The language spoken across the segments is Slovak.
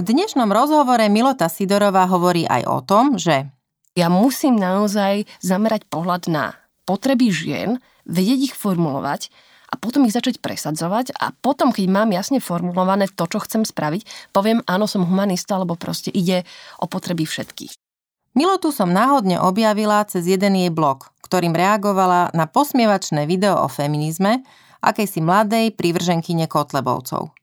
V dnešnom rozhovore Milota Sidorová hovorí aj o tom, že ja musím naozaj zamerať pohľad na potreby žien, vedieť ich formulovať a potom ich začať presadzovať a potom, keď mám jasne formulované to, čo chcem spraviť, poviem, áno, som humanista, lebo proste ide o potreby všetkých. Milotu som náhodne objavila cez jeden jej blog, ktorým reagovala na posmievačné video o feminizme akejsi mladej privrženkyne Kotlebovcov.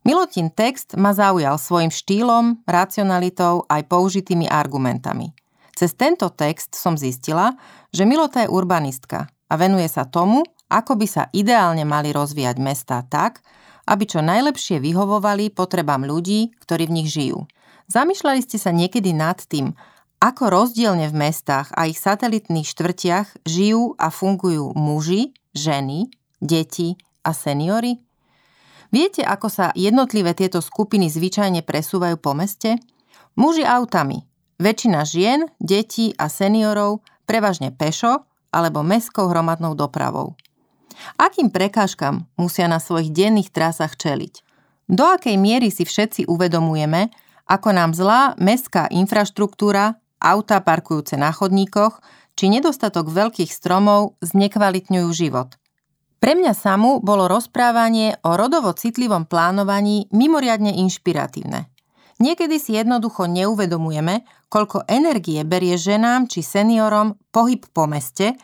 Milotin text ma zaujal svojim štýlom, racionalitou aj použitými argumentami. Cez tento text som zistila, že Milota je urbanistka a venuje sa tomu, ako by sa ideálne mali rozvíjať mestá tak, aby čo najlepšie vyhovovali potrebám ľudí, ktorí v nich žijú. Zamýšľali ste sa niekedy nad tým, ako rozdielne v mestách a ich satelitných štvrtiach žijú a fungujú muži, ženy, deti a seniory? Viete, ako sa jednotlivé tieto skupiny zvyčajne presúvajú po meste? Muži autami, väčšina žien, detí a seniorov prevažne pešo alebo mestskou hromadnou dopravou. Akým prekážkam musia na svojich denných trasách čeliť? Do akej miery si všetci uvedomujeme, ako nám zlá mestská infraštruktúra, auta parkujúce na chodníkoch či nedostatok veľkých stromov znekvalitňujú život? Pre mňa samú bolo rozprávanie o rodovo citlivom plánovaní mimoriadne inšpiratívne. Niekedy si jednoducho neuvedomujeme, koľko energie berie ženám či seniorom pohyb po meste,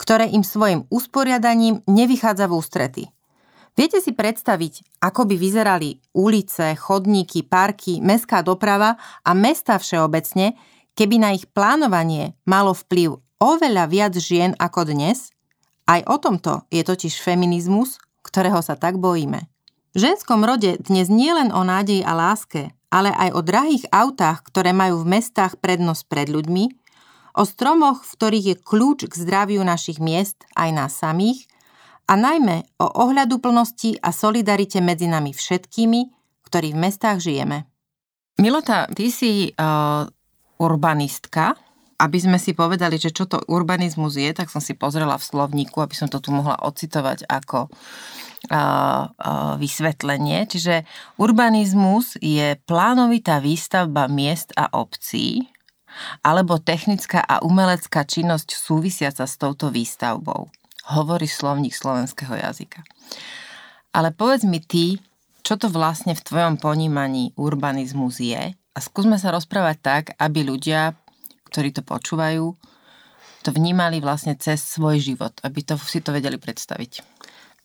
ktoré im svojim usporiadaním nevychádza v ústrety. Viete si predstaviť, ako by vyzerali ulice, chodníky, parky, mestská doprava a mesta všeobecne, keby na ich plánovanie malo vplyv oveľa viac žien ako dnes – aj o tomto je totiž feminizmus, ktorého sa tak bojíme. V ženskom rode dnes nie len o nádeji a láske, ale aj o drahých autách, ktoré majú v mestách prednosť pred ľuďmi, o stromoch, v ktorých je kľúč k zdraviu našich miest aj nás samých a najmä o ohľaduplnosti a solidarite medzi nami všetkými, ktorí v mestách žijeme. Milota, ty si uh, urbanistka, aby sme si povedali, že čo to urbanizmus je, tak som si pozrela v slovníku, aby som to tu mohla ocitovať ako vysvetlenie. Čiže urbanizmus je plánovitá výstavba miest a obcí alebo technická a umelecká činnosť súvisiaca s touto výstavbou. Hovorí slovník slovenského jazyka. Ale povedz mi ty, čo to vlastne v tvojom ponímaní urbanizmus je a skúsme sa rozprávať tak, aby ľudia ktorí to počúvajú, to vnímali vlastne cez svoj život, aby to, si to vedeli predstaviť.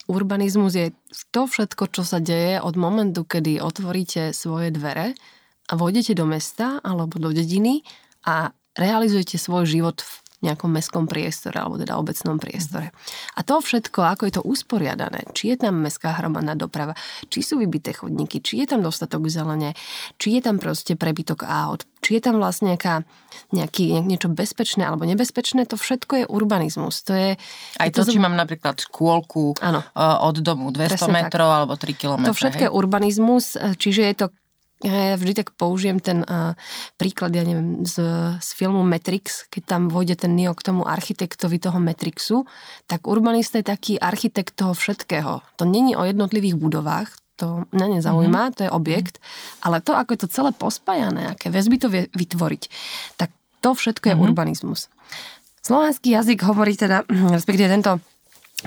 Urbanizmus je to všetko, čo sa deje od momentu, kedy otvoríte svoje dvere a vojdete do mesta alebo do dediny a realizujete svoj život v nejakom mestskom priestore alebo teda obecnom priestore. A to všetko, ako je to usporiadané, či je tam mestská hromadná doprava, či sú vybité chodníky, či je tam dostatok zelene, či je tam proste prebytok aut, či je tam vlastne nejaká, nejaký, niečo bezpečné alebo nebezpečné, to všetko je urbanizmus. To je, Aj to, to, či mám napríklad škôlku ano. Eh, od domu 200 metrov tak. alebo 3 km. To všetko hej? je urbanizmus, eh, čiže je to ja vždy tak použijem ten uh, príklad, ja neviem, z, z filmu Matrix, keď tam vojde ten Neo k tomu architektovi toho Matrixu, tak urbanista je taký architekt toho všetkého. To není o jednotlivých budovách, to mňa nezaujíma, mm-hmm. to je objekt, ale to, ako je to celé pospájané, aké väzby to vie vytvoriť, tak to všetko je mm-hmm. urbanizmus. Slovenský jazyk hovorí teda, respektíve tento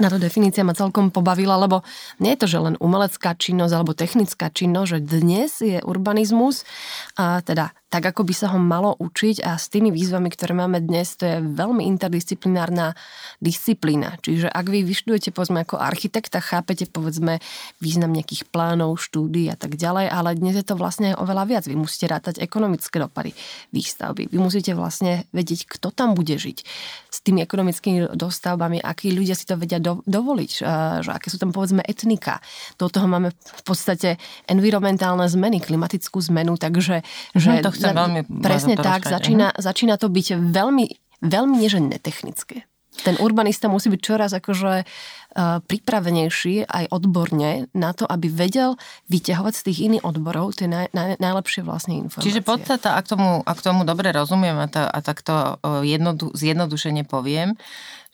na to definícia ma celkom pobavila, lebo nie je to, že len umelecká činnosť alebo technická činnosť, že dnes je urbanizmus, a teda tak, ako by sa ho malo učiť a s tými výzvami, ktoré máme dnes, to je veľmi interdisciplinárna disciplína. Čiže ak vy vyštudujete povedzme ako architekta, chápete povedzme význam nejakých plánov, štúdí a tak ďalej, ale dnes je to vlastne oveľa viac. Vy musíte rátať ekonomické dopady výstavby. Vy musíte vlastne vedieť, kto tam bude žiť s tými ekonomickými dostavbami, akí ľudia si to vedia do, dovoliť, že aké sú tam povedzme etnika. Do toho máme v podstate environmentálne zmeny, klimatickú zmenu, takže že no, to chcem veľmi presne tak, začína, začína to byť veľmi, veľmi neže netechnické. Ten urbanista musí byť čoraz akože uh, pripravenejší aj odborne na to, aby vedel vyťahovať z tých iných odborov tie naj, naj, najlepšie vlastne informácie. Čiže podstata, ak tomu, ak tomu dobre rozumiem a, to, a takto jednodu, zjednodušene poviem,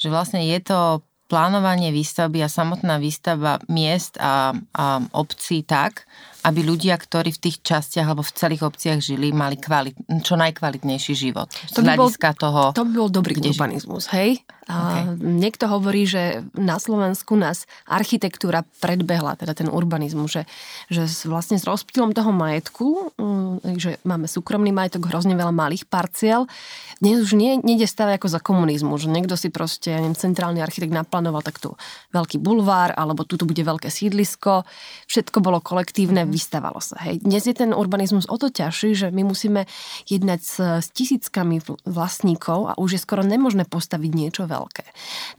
že vlastne je to plánovanie výstavby a samotná výstavba miest a, a obcí tak, aby ľudia, ktorí v tých častiach alebo v celých obciach žili, mali kvalit, čo najkvalitnejší život. To by, bol, toho, to by bol dobrý urbanizmus, hej? A okay. Niekto hovorí, že na Slovensku nás architektúra predbehla, teda ten urbanizmus, že, že vlastne s rozptýlom toho majetku, mm, že máme súkromný majetok, hrozne veľa malých parciel, dnes už nie, nejde stavať ako za komunizmu, že niekto si proste, neviem, centrálny architekt naplánoval takto veľký bulvár, alebo tu bude veľké sídlisko, všetko bolo kolektívne, vystávalo sa. Hej. Dnes je ten urbanizmus o to ťažší, že my musíme jednať s, s tisíckami vlastníkov a už je skoro nemožné postaviť niečo veľké.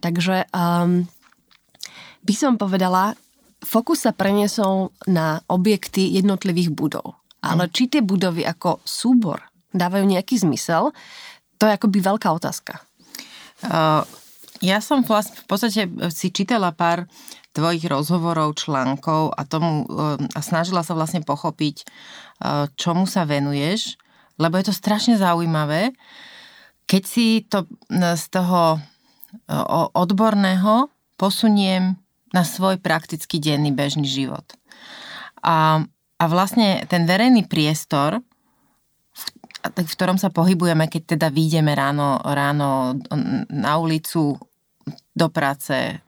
Takže um, by som povedala, fokus sa preniesol na objekty jednotlivých budov. Ale či tie budovy ako súbor dávajú nejaký zmysel, to je akoby veľká otázka. Uh, ja som vlastne v podstate si čítala pár tvojich rozhovorov, článkov a tomu eh, a snažila sa vlastne pochopiť, eh, čomu sa venuješ, lebo je to strašne zaujímavé, keď si to eh, z toho odborného posuniem na svoj praktický denný bežný život. A, a vlastne ten verejný priestor, v, ktorom sa pohybujeme, keď teda vyjdeme ráno, ráno na ulicu, do práce,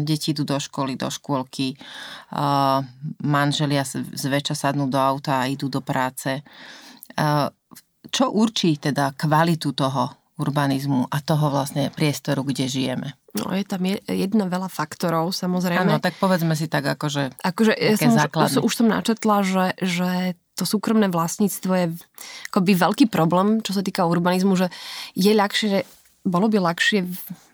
deti idú do školy, do škôlky, manželia zväčša sadnú do auta a idú do práce. Čo určí teda kvalitu toho urbanizmu a toho vlastne priestoru, kde žijeme? No je tam jedna veľa faktorov, samozrejme. Áno, tak povedzme si tak akože, akože ja som už, už som načetla, že, že to súkromné vlastníctvo je akoby veľký problém, čo sa týka urbanizmu, že je ľahšie, bolo by ľahšie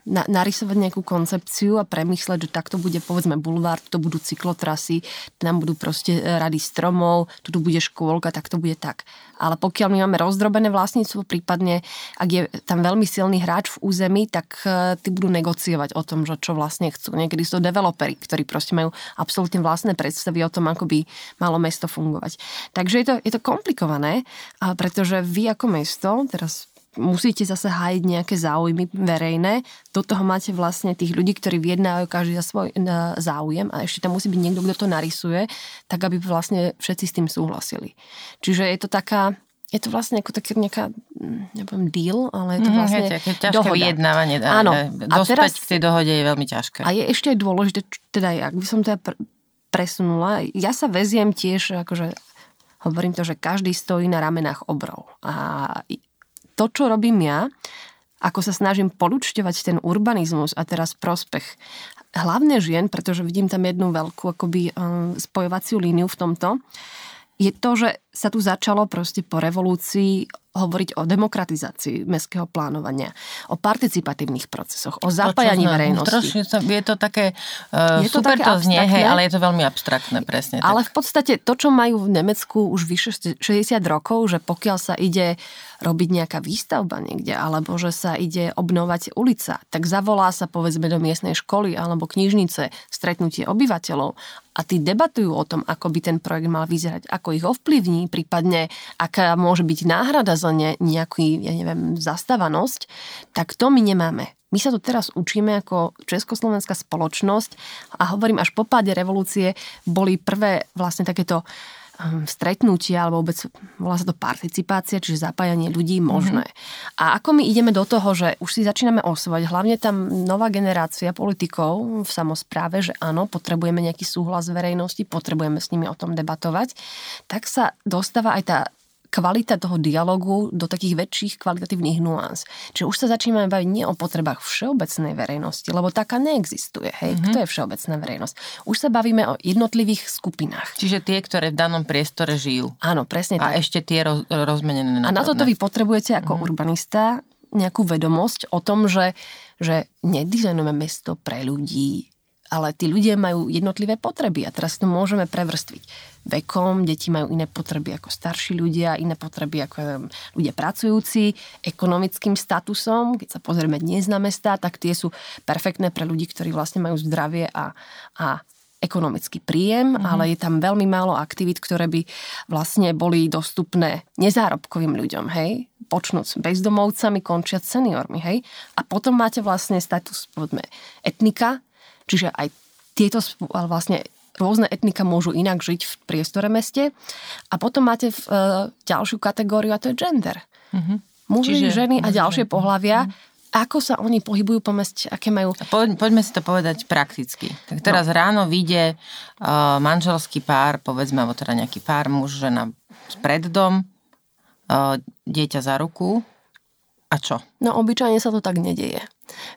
na, narysovať nejakú koncepciu a premysleť, že takto bude povedzme bulvár, to budú cyklotrasy, tam budú proste e, rady stromov, tu bude škôlka, tak to bude tak. Ale pokiaľ my máme rozdrobené vlastníctvo, prípadne ak je tam veľmi silný hráč v území, tak tí budú negociovať o tom, že čo vlastne chcú. Niekedy sú to developery, ktorí proste majú absolútne vlastné predstavy o tom, ako by malo mesto fungovať. Takže je to, je to komplikované, pretože vy ako mesto, teraz musíte zase hájiť nejaké záujmy verejné. Do toho máte vlastne tých ľudí, ktorí vyjednávajú každý za svoj záujem a ešte tam musí byť niekto, kto to narysuje, tak aby vlastne všetci s tým súhlasili. Čiže je to taká, je to vlastne ako taká nejaká, hm, neviem, deal, ale je to mhm, vlastne mm, je ťažké dohoda. vyjednávanie. Áno. A teraz, k tej dohode je veľmi ťažké. A je ešte aj dôležité, teda ak by som teda presunula, ja sa veziem tiež, akože hovorím to, že každý stojí na ramenách obrov. A to, čo robím ja, ako sa snažím polučťovať ten urbanizmus a teraz prospech hlavne žien, pretože vidím tam jednu veľkú akoby um, spojovaciu líniu v tomto, je to, že sa tu začalo proste po revolúcii hovoriť o demokratizácii mestského plánovania, o participatívnych procesoch, o zapájaní verejnosti. Trošku, je to také, uh, je to super také to znie, hej, ale je to veľmi abstraktné, presne. Ale tak. v podstate to, čo majú v Nemecku už vyše 60 rokov, že pokiaľ sa ide robiť nejaká výstavba niekde, alebo že sa ide obnovať ulica, tak zavolá sa povedzme do miestnej školy alebo knižnice stretnutie obyvateľov a tí debatujú o tom, ako by ten projekt mal vyzerať, ako ich ovplyvní, prípadne aká môže byť náhrada za ne, nejakú, ja neviem, zastávanosť, tak to my nemáme. My sa tu teraz učíme ako československá spoločnosť a hovorím, až po páde revolúcie boli prvé vlastne takéto stretnutia, alebo vôbec volá sa to participácia, čiže zapájanie ľudí možné. Mm-hmm. A ako my ideme do toho, že už si začíname osvojať, hlavne tam nová generácia politikov v samozpráve, že áno, potrebujeme nejaký súhlas verejnosti, potrebujeme s nimi o tom debatovať, tak sa dostáva aj tá kvalita toho dialogu do takých väčších kvalitatívnych nuans. Čiže už sa začíname baviť nie o potrebách všeobecnej verejnosti, lebo taká neexistuje. Hej? Mm-hmm. Kto je všeobecná verejnosť? Už sa bavíme o jednotlivých skupinách. Čiže tie, ktoré v danom priestore žijú. Áno, presne A tak. ešte tie roz, rozmenené. A na toto vy potrebujete ako mm-hmm. urbanista nejakú vedomosť o tom, že, že nedizajnujeme mesto pre ľudí, ale tí ľudia majú jednotlivé potreby a teraz to môžeme prevrstviť. Vekom, deti majú iné potreby ako starší ľudia, iné potreby ako ľudia pracujúci, ekonomickým statusom, keď sa pozrieme dnes na mesta, tak tie sú perfektné pre ľudí, ktorí vlastne majú zdravie a, a ekonomický príjem, mm-hmm. ale je tam veľmi málo aktivít, ktoré by vlastne boli dostupné nezárobkovým ľuďom, hej? Počnúť bezdomovcami, končiať seniormi, hej? A potom máte vlastne status, povedzme, etnika, čiže aj tieto vlastne rôzne etnika môžu inak žiť v priestore meste. A potom máte v, e, ďalšiu kategóriu a to je gender. Mm-hmm. Muži, Čiže, ženy a ďalšie pohľavia. Mm-hmm ako sa oni pohybujú po meste, aké majú... Poď, poďme si to povedať prakticky. Tak teraz no. ráno vyjde uh, manželský pár, povedzme, alebo teda nejaký pár, muž, žena pred dom, uh, dieťa za ruku. A čo? No obyčajne sa to tak nedeje.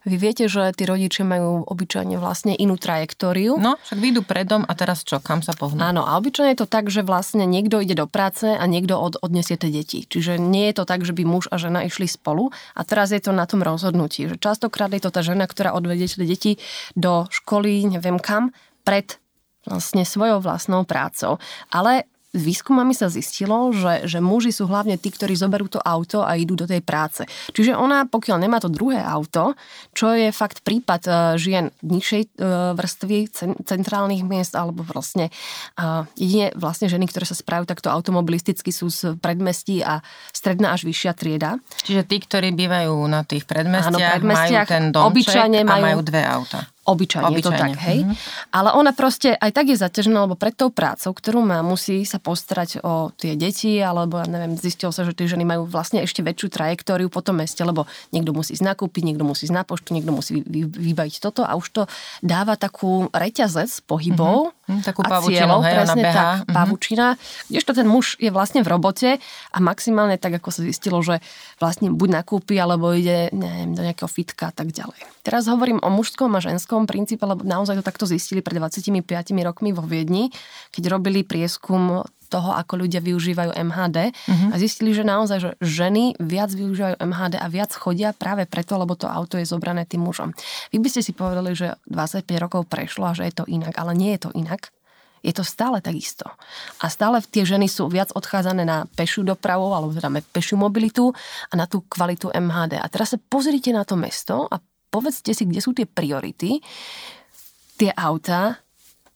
Vy viete, že tí rodičia majú obyčajne vlastne inú trajektóriu. No, však vyjdú predom a teraz čo, kam sa pohnú? Áno, a obyčajne je to tak, že vlastne niekto ide do práce a niekto od, odnesie tie deti. Čiže nie je to tak, že by muž a žena išli spolu a teraz je to na tom rozhodnutí. Že častokrát je to tá žena, ktorá odvedie tie deti do školy, neviem kam, pred vlastne svojou vlastnou prácou. Ale výskumami sa zistilo, že, že muži sú hlavne tí, ktorí zoberú to auto a idú do tej práce. Čiže ona, pokiaľ nemá to druhé auto, čo je fakt prípad uh, žien nižšej uh, vrstvy centrálnych miest, alebo vlastne uh, jedine vlastne ženy, ktoré sa správajú takto automobilisticky sú z predmestí a stredná až vyššia trieda. Čiže tí, ktorí bývajú na tých predmestiach, Áno, predmestiach majú ten domček obyčajne majú, a majú dve auta. Obyčajne, Obyčajne. to tak, hej. Mm-hmm. Ale ona proste aj tak je zaťažená, lebo pred tou prácou, ktorú má, musí sa postarať o tie deti, alebo ja neviem, zistilo sa, že tie ženy majú vlastne ešte väčšiu trajektóriu po tom meste, lebo niekto musí ísť nakúpiť, niekto musí ísť na poštu, niekto musí vybaviť toto a už to dáva takú reťazec pohybov mm-hmm. Takú a cieľov, hej, presne tak, mm-hmm. pavučina, kdežto ten muž je vlastne v robote a maximálne tak, ako sa zistilo, že vlastne buď nakúpi, alebo ide neviem, do nejakého fitka a tak ďalej. Teraz hovorím o mužskom a ženskom takom princípe, lebo naozaj to takto zistili pred 25 rokmi vo Viedni, keď robili prieskum toho, ako ľudia využívajú MHD uh-huh. A zistili, že naozaj, že ženy viac využívajú MHD a viac chodia práve preto, lebo to auto je zobrané tým mužom. Vy by ste si povedali, že 25 rokov prešlo a že je to inak, ale nie je to inak. Je to stále takisto. A stále tie ženy sú viac odchádzané na pešiu dopravu, alebo teda pešiu mobilitu a na tú kvalitu MHD. A teraz sa pozrite na to mesto a povedzte si, kde sú tie priority, tie autá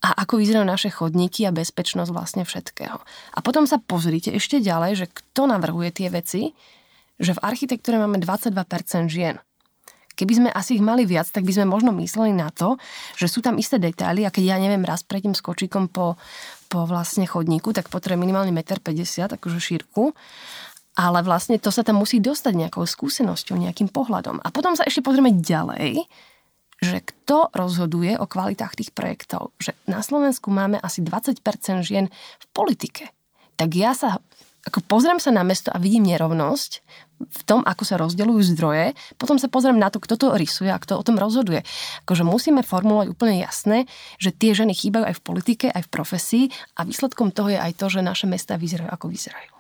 a ako vyzerajú naše chodníky a bezpečnosť vlastne všetkého. A potom sa pozrite ešte ďalej, že kto navrhuje tie veci, že v architektúre máme 22% žien. Keby sme asi ich mali viac, tak by sme možno mysleli na to, že sú tam isté detaily a keď ja neviem, raz prejdem s kočíkom po, po vlastne chodníku, tak potrebujem minimálne 1,50 m, akože šírku ale vlastne to sa tam musí dostať nejakou skúsenosťou, nejakým pohľadom. A potom sa ešte pozrieme ďalej, že kto rozhoduje o kvalitách tých projektov. Že na Slovensku máme asi 20% žien v politike. Tak ja sa, ako pozriem sa na mesto a vidím nerovnosť v tom, ako sa rozdeľujú zdroje, potom sa pozriem na to, kto to rysuje a kto o tom rozhoduje. Akože musíme formulovať úplne jasné, že tie ženy chýbajú aj v politike, aj v profesii a výsledkom toho je aj to, že naše mesta vyzerajú, ako vyzerajú.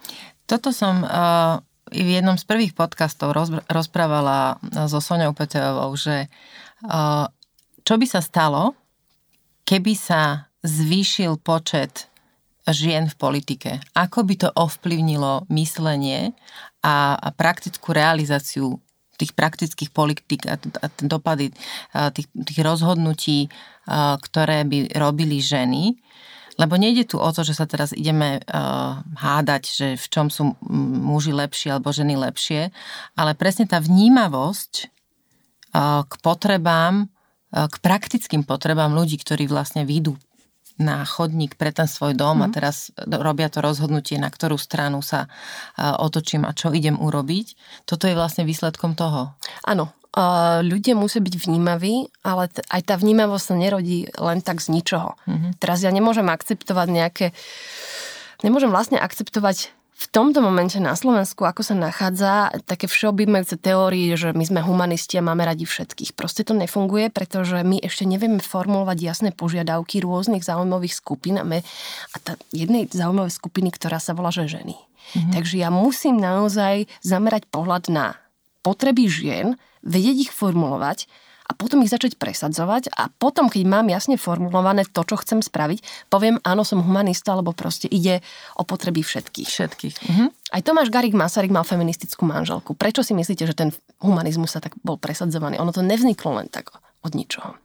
Toto som uh, v jednom z prvých podcastov roz, rozprávala so Soňou Petevou, že uh, čo by sa stalo, keby sa zvýšil počet žien v politike. Ako by to ovplyvnilo myslenie a, a praktickú realizáciu tých praktických politik a, a dopady a tých, tých rozhodnutí, a, ktoré by robili ženy. Lebo nejde tu o to, že sa teraz ideme uh, hádať, že v čom sú muži lepšie alebo ženy lepšie, ale presne tá vnímavosť uh, k potrebám, uh, k praktickým potrebám ľudí, ktorí vlastne výjdu na chodník pre ten svoj dom mm. a mhm. teraz robia to rozhodnutie, na ktorú stranu sa otočím a čo idem urobiť. Toto je vlastne výsledkom toho. Áno, ľudia musia byť vnímaví, ale t- aj tá vnímavosť sa nerodí len tak z ničoho. Mm-hmm. Teraz ja nemôžem akceptovať nejaké... Nemôžem vlastne akceptovať v tomto momente na Slovensku, ako sa nachádza také všeobjímajúce teórie, že my sme humanisti a máme radi všetkých. Proste to nefunguje, pretože my ešte nevieme formulovať jasné požiadavky rôznych zaujímavých skupín a, my, a tá jednej zaujímavej skupiny, ktorá sa volá, že ženy. Mm-hmm. Takže ja musím naozaj zamerať pohľad na potreby žien, vedieť ich formulovať a potom ich začať presadzovať a potom, keď mám jasne formulované to, čo chcem spraviť, poviem, áno, som humanista, lebo proste ide o potreby všetkých. Všetkých. Mhm. Aj Tomáš Garik Masaryk mal feministickú manželku. Prečo si myslíte, že ten humanizmus sa tak bol presadzovaný? Ono to nevzniklo len tak od ničoho.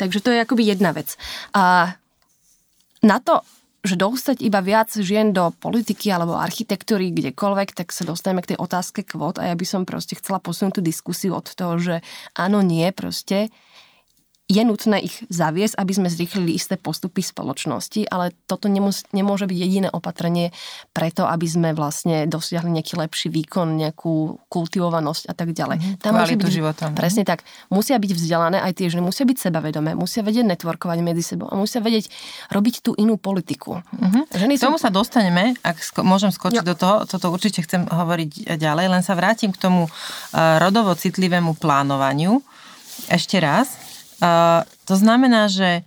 Takže to je akoby jedna vec. A na to, že dostať iba viac žien do politiky alebo architektúry kdekoľvek, tak sa dostaneme k tej otázke kvót a ja by som proste chcela posunúť tú diskusiu od toho, že áno, nie, proste je nutné ich zaviesť, aby sme zrýchlili isté postupy spoločnosti, ale toto nemus- nemôže byť jediné opatrenie preto, aby sme vlastne dosiahli nejaký lepší výkon, nejakú kultivovanosť a tak ďalej. Mm-hmm. Tam musí byť, života. Mhm. Presne tak. Musia byť vzdelané aj tie ženy, musia byť sebavedomé, musia vedieť networkovať medzi sebou a musia vedieť robiť tú inú politiku. Mm-hmm. Ženy k tomu sú... sa dostaneme, ak sko- môžem skočiť jo. do toho, toto určite chcem hovoriť ďalej, len sa vrátim k tomu uh, rodovo citlivému plánovaniu. Ešte raz, Uh, to znamená, že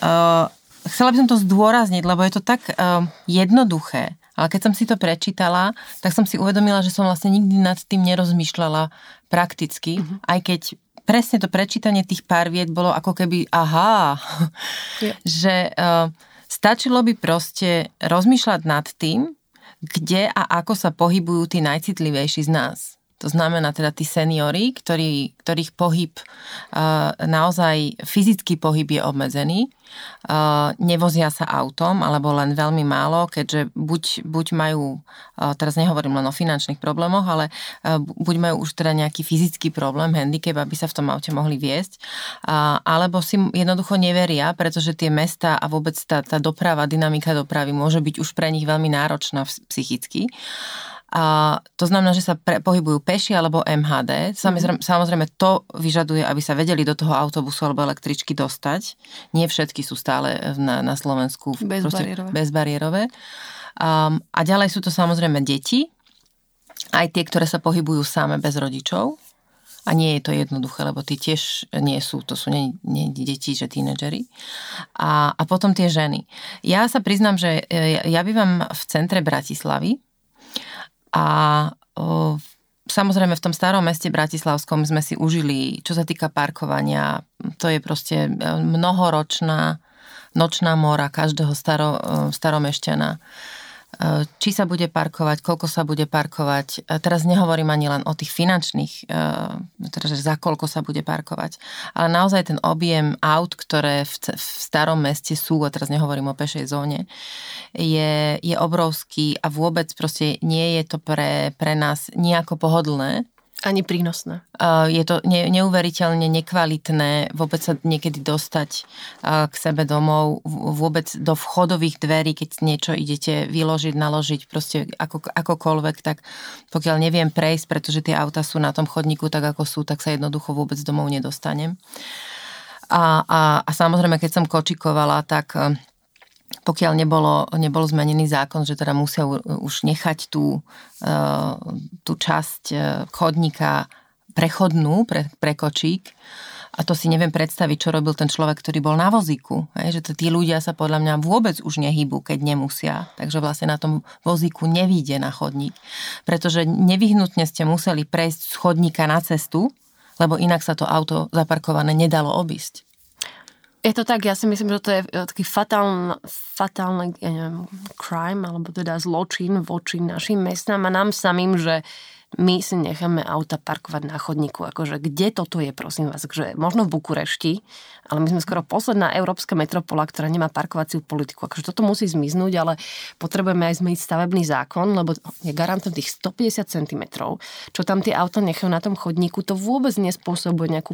uh, chcela by som to zdôrazniť, lebo je to tak uh, jednoduché. Ale keď som si to prečítala, tak som si uvedomila, že som vlastne nikdy nad tým nerozmýšľala prakticky, uh-huh. aj keď presne to prečítanie tých pár vied bolo ako keby aha, yeah. že uh, stačilo by proste rozmýšľať nad tým, kde a ako sa pohybujú tí najcitlivejší z nás. To znamená teda tí seniory, ktorý, ktorých pohyb, uh, naozaj fyzický pohyb je obmedzený, uh, nevozia sa autom, alebo len veľmi málo, keďže buď, buď majú, uh, teraz nehovorím len o finančných problémoch, ale buď majú už teda nejaký fyzický problém, handicap, aby sa v tom aute mohli viesť, alebo si jednoducho neveria, pretože tie mesta a vôbec tá, tá doprava, dynamika dopravy môže byť už pre nich veľmi náročná psychicky. A to znamená, že sa pre, pohybujú peši alebo MHD. Samozrejme, mm-hmm. samozrejme to vyžaduje, aby sa vedeli do toho autobusu alebo električky dostať. Nie všetky sú stále na, na Slovensku bezbariérové. bezbariérové. Um, a ďalej sú to samozrejme deti, aj tie, ktoré sa pohybujú same bez rodičov. A nie je to jednoduché, lebo tí tiež nie sú, to sú nie, nie deti, že tínedžeri. A, a potom tie ženy. Ja sa priznám, že ja, ja bývam v centre Bratislavy, a o, samozrejme v tom starom meste Bratislavskom sme si užili, čo sa týka parkovania, to je proste e, mnohoročná nočná mora každého staro, e, staromešťana či sa bude parkovať, koľko sa bude parkovať. E, teraz nehovorím ani len o tých finančných, e, teda, že za koľko sa bude parkovať, ale naozaj ten objem aut, ktoré v starom meste sú, a teraz nehovorím o pešej zóne, je, je obrovský a vôbec proste nie je to pre, pre nás nejako pohodlné. Ani prínosné. Je to neuveriteľne nekvalitné vôbec sa niekedy dostať k sebe domov, vôbec do vchodových dverí, keď niečo idete vyložiť, naložiť, proste ako, akokoľvek, tak pokiaľ neviem prejsť, pretože tie auta sú na tom chodníku tak, ako sú, tak sa jednoducho vôbec domov nedostanem. A, a, a samozrejme, keď som kočikovala, tak pokiaľ nebolo, nebol zmenený zákon, že teda musia už nechať tú, e, tú časť e, chodníka prechodnú pre, pre kočík, a to si neviem predstaviť, čo robil ten človek, ktorý bol na vozíku. Hej, že tí ľudia sa podľa mňa vôbec už nehýbu, keď nemusia. Takže vlastne na tom vozíku nevíde na chodník. Pretože nevyhnutne ste museli prejsť z chodníka na cestu, lebo inak sa to auto zaparkované nedalo obísť. Je to tak, ja si myslím, že to je e, taký fatálny, fatálny ja neviem, crime, alebo teda zločin voči našim mestám a nám samým, že my si necháme auta parkovať na chodníku. Akože kde toto je, prosím vás? Že možno v Bukurešti, ale my sme skoro posledná európska metropola, ktorá nemá parkovaciu politiku. Akože toto musí zmiznúť, ale potrebujeme aj zmeniť stavebný zákon, lebo je garantom tých 150 cm, čo tam tie auta nechajú na tom chodníku, to vôbec nespôsobuje nejakú,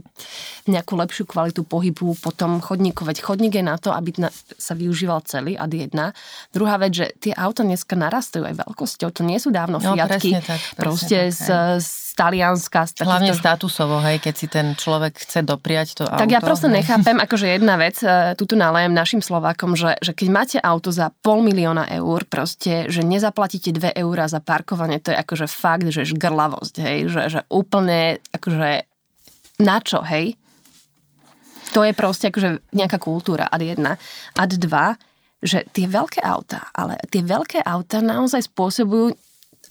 nejakú lepšiu kvalitu pohybu po tom chodníku. Veď chodník je na to, aby na, sa využíval celý ad jedna. Druhá vec, že tie auta dneska narastajú aj veľkosťou. To nie sú dávno no, Fiatky. Presne tak, presne proste z, z Talianska. Z Hlavne to... statusovo, hej, keď si ten človek chce dopriať to auto. Tak ja proste hej. nechápem, akože jedna vec, e, tu tu nalejem našim Slovákom, že, že keď máte auto za pol milióna eur, proste, že nezaplatíte 2 eurá za parkovanie, to je akože fakt, že žgrlavosť, hej, že, že úplne, akože na čo, hej? To je proste akože nejaká kultúra, ad jedna. Ad dva, že tie veľké auta, ale tie veľké auta naozaj spôsobujú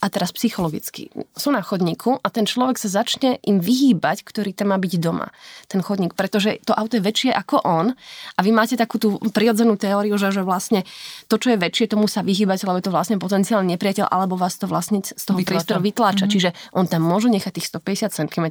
a teraz psychologicky, sú na chodníku a ten človek sa začne im vyhýbať, ktorý tam má byť doma, ten chodník, pretože to auto je väčšie ako on a vy máte takú tú prirodzenú teóriu, že, že vlastne to, čo je väčšie, tomu sa vyhýbať, lebo je to vlastne potenciálny nepriateľ, alebo vás to vlastne z toho vytláča. priestoru vytláča. Mm-hmm. Čiže on tam môže nechať tých 150 cm,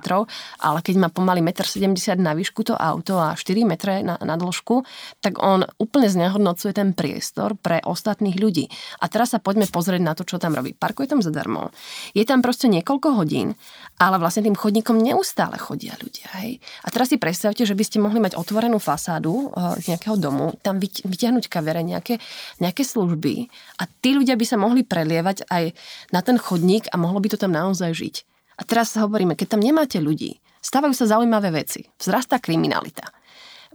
ale keď má pomaly 1,70 m na výšku to auto a 4 m na, na dĺžku, tak on úplne znehodnocuje ten priestor pre ostatných ľudí. A teraz sa poďme pozrieť na to, čo tam robí. Parkuje tam za zadarmo. Je tam proste niekoľko hodín, ale vlastne tým chodníkom neustále chodia ľudia. Hej? A teraz si predstavte, že by ste mohli mať otvorenú fasádu uh, nejakého domu, tam vyťahnuť kavere, nejaké, nejaké služby a tí ľudia by sa mohli prelievať aj na ten chodník a mohlo by to tam naozaj žiť. A teraz sa hovoríme, keď tam nemáte ľudí, stávajú sa zaujímavé veci, vzrastá kriminalita.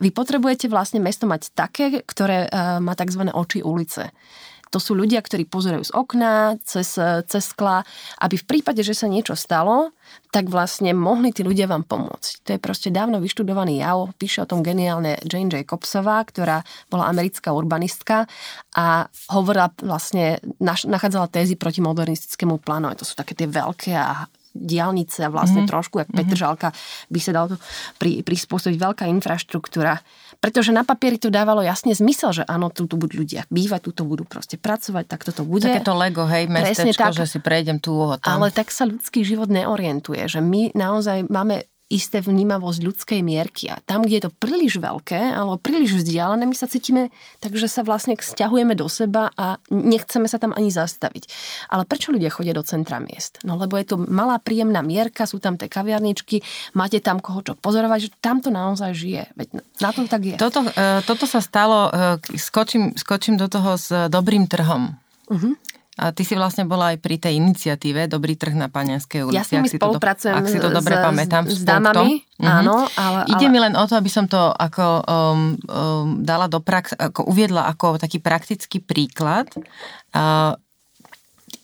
Vy potrebujete vlastne mesto mať také, ktoré uh, má tzv. oči ulice. To sú ľudia, ktorí pozerajú z okna, cez, cez skla, aby v prípade, že sa niečo stalo, tak vlastne mohli tí ľudia vám pomôcť. To je proste dávno vyštudovaný jav, píše o tom geniálne Jane Jacobsová, ktorá bola americká urbanistka a hovorila vlastne, nachádzala tézy proti modernistickému plánu. To sú také tie veľké a diálnice a vlastne mm-hmm. trošku, jak mm-hmm. Petržalka, by sa dalo pri, prispôsobiť veľká infraštruktúra. Pretože na papieri to dávalo jasne zmysel, že áno, tu, tu budú ľudia bývať, tu to budú proste pracovať, tak toto bude. Také to Lego, hej, mestečko, tak, že si prejdem tu tam. Ale tak sa ľudský život neorientuje, že my naozaj máme isté vnímavosť ľudskej mierky. A tam, kde je to príliš veľké alebo príliš vzdialené, my sa cítime tak, že sa vlastne stiahujeme do seba a nechceme sa tam ani zastaviť. Ale prečo ľudia chodia do centra miest? No lebo je to malá príjemná mierka, sú tam tie kaviarničky, máte tam koho čo pozorovať, že tam to naozaj žije. Veď na tom tak je. Toto, e, toto sa stalo, e, skočím, skočím do toho s dobrým trhom. Uh-huh. A ty si vlastne bola aj pri tej iniciatíve Dobrý trh na Panianskej ulici. Ja s nimi spolupracujem ak si to dobre s, pamätám. S, dámami, mhm. áno. Ale, Ide ale... mi len o to, aby som to ako um, um, dala do prax, ako uviedla ako taký praktický príklad. Uh,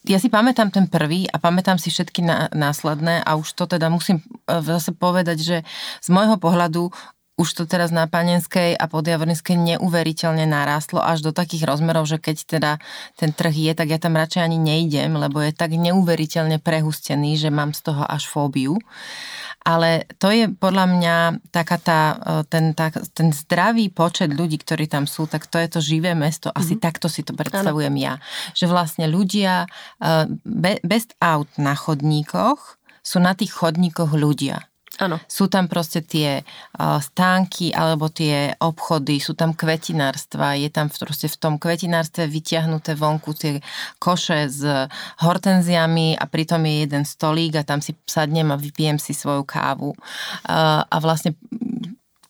ja si pamätám ten prvý a pamätám si všetky následné a už to teda musím uh, zase povedať, že z môjho pohľadu už to teraz na Panenskej a podjavornickej neuveriteľne narástlo až do takých rozmerov, že keď teda ten trh je, tak ja tam radšej ani nejdem, lebo je tak neuveriteľne prehustený, že mám z toho až fóbiu. Ale to je podľa mňa taká tá, e, ten, tá, ten zdravý počet ľudí, ktorí tam sú, tak to je to živé mesto. Asi mm-hmm. takto si to predstavujem ano. ja. Že vlastne ľudia e, bez aut na chodníkoch sú na tých chodníkoch ľudia. Ano. Sú tam proste tie stánky alebo tie obchody, sú tam kvetinárstva, je tam proste v tom kvetinárstve vyťahnuté vonku tie koše s hortenziami a pritom je jeden stolík a tam si sadnem a vypijem si svoju kávu. A vlastne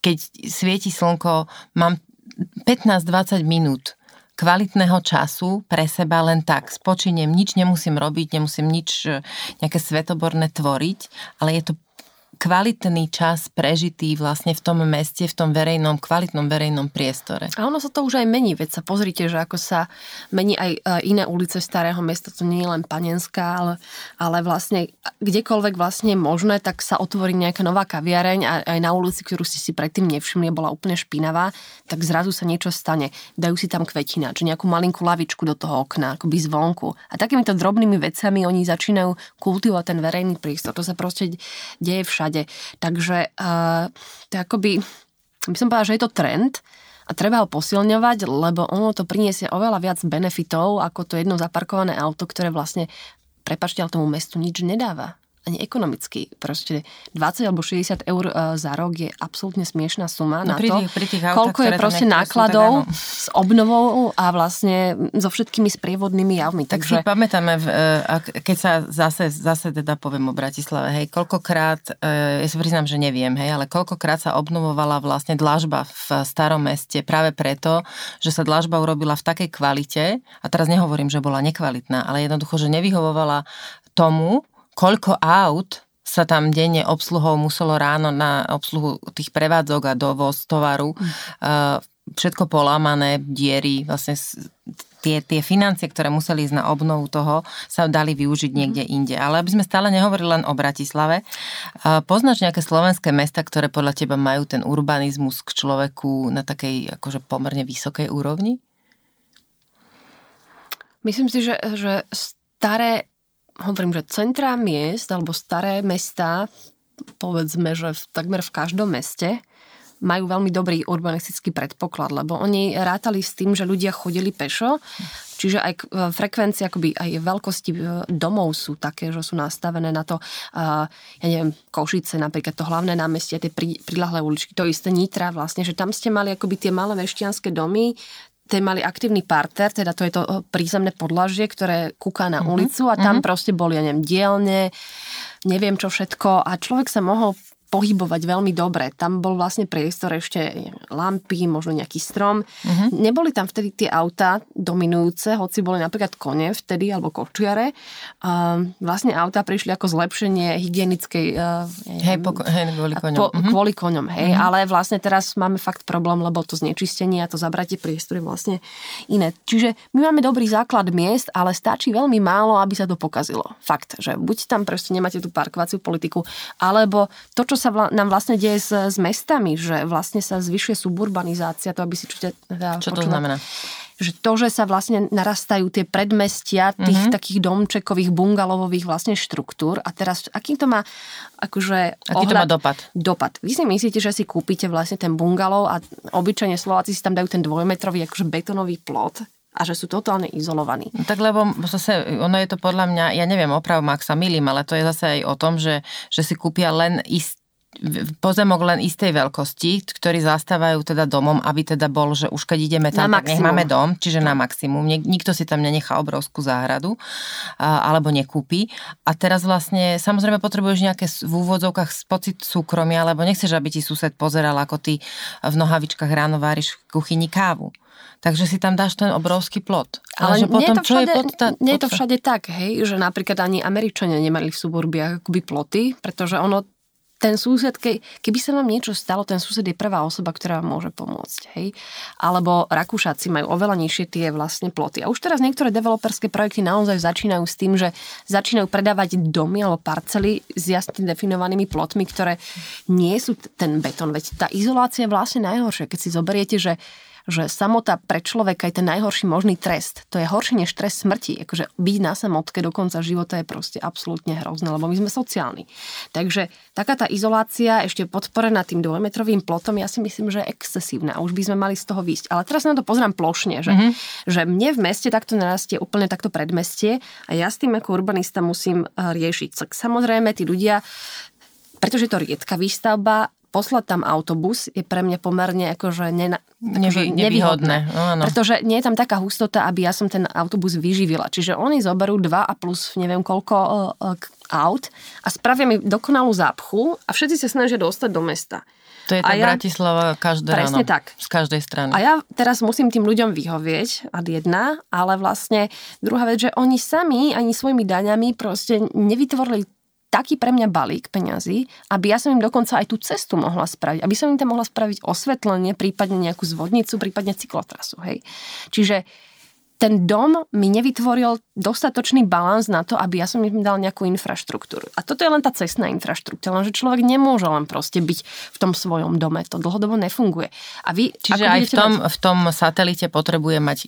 keď svieti slnko, mám 15-20 minút kvalitného času pre seba len tak. Spočiniem, nič nemusím robiť, nemusím nič nejaké svetoborné tvoriť, ale je to kvalitný čas prežitý vlastne v tom meste, v tom verejnom, kvalitnom verejnom priestore. A ono sa to už aj mení, veď sa pozrite, že ako sa mení aj e, iné ulice starého mesta, to nie je len Panenská, ale, ale vlastne kdekoľvek vlastne možné, tak sa otvorí nejaká nová kaviareň a aj na ulici, ktorú ste si predtým nevšimli, bola úplne špinavá, tak zrazu sa niečo stane. Dajú si tam kvetina, či nejakú malinkú lavičku do toho okna, akoby zvonku. A takýmito drobnými vecami oni začínajú kultivovať ten verejný priestor. To sa proste deje všade všade. Takže uh, to akoby, by som povedala, že je to trend, a treba ho posilňovať, lebo ono to priniesie oveľa viac benefitov ako to jedno zaparkované auto, ktoré vlastne, prepačte, ale tomu mestu nič nedáva ani ekonomicky. Proste 20 alebo 60 eur e, za rok je absolútne smiešná suma no, na pri to, tých, pri tých autách, koľko je proste nákladov tak, s obnovou a vlastne so všetkými sprievodnými javmi. Tak Takže... si pamätáme, e, keď sa zase, zase teda poviem o Bratislave, hej, koľkokrát, e, ja sa priznám, že neviem, hej, ale koľkokrát sa obnovovala vlastne dlažba v starom meste práve preto, že sa dlažba urobila v takej kvalite, a teraz nehovorím, že bola nekvalitná, ale jednoducho, že nevyhovovala tomu, koľko aut sa tam denne obsluhou muselo ráno na obsluhu tých prevádzok a dovoz tovaru. Mm. Uh, všetko polámané, diery, vlastne tie, tie financie, ktoré museli ísť na obnovu toho, sa dali využiť mhm. niekde inde. Ale aby sme stále nehovorili len o Bratislave, poznáš nejaké slovenské mesta, ktoré podľa teba majú ten urbanizmus k človeku na takej akože pomerne vysokej úrovni? Myslím si, že, že staré, hovorím, že centrá miest alebo staré mesta, povedzme, že v, takmer v každom meste, majú veľmi dobrý urbanistický predpoklad, lebo oni rátali s tým, že ľudia chodili pešo, čiže aj frekvencie, akoby aj veľkosti e, domov sú také, že sú nastavené na to, ja neviem, Košice, napríklad to hlavné námestie, tie prilahlé uličky, to isté Nitra vlastne, že tam ste mali akoby tie malé veštianské domy, tie mali aktívny parter, teda to je to e, prízemné podlažie, ktoré kúka na mm-hmm. ulicu a tam mm-hmm. proste boli, ja neviem, dielne, neviem čo všetko a človek sa mohol pohybovať veľmi dobre. Tam bol vlastne priestor ešte lampy, možno nejaký strom. Uh-huh. Neboli tam vtedy tie autá dominujúce, hoci boli napríklad kone vtedy, alebo kočiare. Uh, vlastne autá prišli ako zlepšenie hygienickej... Uh, hej, po, hej, kvôli koňom. Po, uh-huh. Kvôli koňom, hej. Uh-huh. Ale vlastne teraz máme fakt problém, lebo to znečistenie a to zabratie priestory vlastne iné. Čiže my máme dobrý základ miest, ale stačí veľmi málo, aby sa to pokazilo. Fakt, že buď tam proste nemáte tú parkovaciu politiku, alebo to, čo sa vla, nám vlastne deje s, s mestami, že vlastne sa zvyšuje suburbanizácia, to aby si čo, teda čo to znamená? že to, že sa vlastne narastajú tie predmestia tých mm-hmm. takých domčekových, bungalovových vlastne štruktúr a teraz aký to má akože Aký ohľad, to má dopad? Dopad. Vy si myslíte, že si kúpite vlastne ten bungalov a obyčajne Slováci si tam dajú ten dvojmetrový akože betonový plot a že sú totálne izolovaní. No, tak lebo zase, ono je to podľa mňa, ja neviem, oprav, ak sa milím, ale to je zase aj o tom, že, že si kúpia len ist, pozemok len istej veľkosti, ktorý zastávajú teda domom, aby teda bol, že už keď ideme tam, tak nech máme dom, čiže na maximum. Nikto si tam nenechá obrovskú záhradu alebo nekúpi. A teraz vlastne, samozrejme potrebuješ nejaké v úvodzovkách pocit súkromia, lebo nechceš, aby ti sused pozeral, ako ty v nohavičkách ráno váriš v kuchyni kávu. Takže si tam dáš ten obrovský plot. Ale, Ale že potom, nie, je to všade, čo je podsta- nie je to všade tak, hej, že napríklad ani Američania nemali v suburbiach akoby ploty, pretože ono ten sused, ke, keby sa vám niečo stalo, ten sused je prvá osoba, ktorá vám môže pomôcť. Hej? Alebo Rakúšaci majú oveľa nižšie tie vlastne ploty. A už teraz niektoré developerské projekty naozaj začínajú s tým, že začínajú predávať domy alebo parcely s jasne definovanými plotmi, ktoré nie sú ten betón. Veď tá izolácia je vlastne najhoršia. Keď si zoberiete, že že samota pre človeka je ten najhorší možný trest. To je horšie než trest smrti. Akože byť na samotke do konca života je proste absolútne hrozné, lebo my sme sociálni. Takže taká tá izolácia ešte podporená tým dvojmetrovým plotom, ja si myslím, že je excesívna. Už by sme mali z toho výjsť. Ale teraz na to pozrám plošne, že, mm-hmm. že mne v meste takto narastie úplne takto predmestie a ja s tým ako urbanista musím eh, riešiť. Tak samozrejme, tí ľudia pretože je to riedka výstavba, poslať tam autobus je pre mňa pomerne akože, nena, akože Nevy, nevýhodné. Áno. Pretože nie je tam taká hustota, aby ja som ten autobus vyživila. Čiže oni zoberú dva a plus neviem koľko uh, aut a spravia mi dokonalú zápchu a všetci sa snažia dostať do mesta. To je tá ja, Bratislava každé presne ráno. tak. Z každej strany. A ja teraz musím tým ľuďom vyhovieť, ad jedna, ale vlastne druhá vec, že oni sami ani svojimi daňami proste nevytvorili taký pre mňa balík peňazí, aby ja som im dokonca aj tú cestu mohla spraviť, aby som im tam mohla spraviť osvetlenie, prípadne nejakú zvodnicu, prípadne cyklotrasu. Hej. Čiže ten dom mi nevytvoril dostatočný balans na to, aby ja som im dal nejakú infraštruktúru. A toto je len tá cestná infraštruktúra, lenže človek nemôže len proste byť v tom svojom dome. To dlhodobo nefunguje. A vy, Čiže aj v tom, mať... v tom satelite potrebuje mať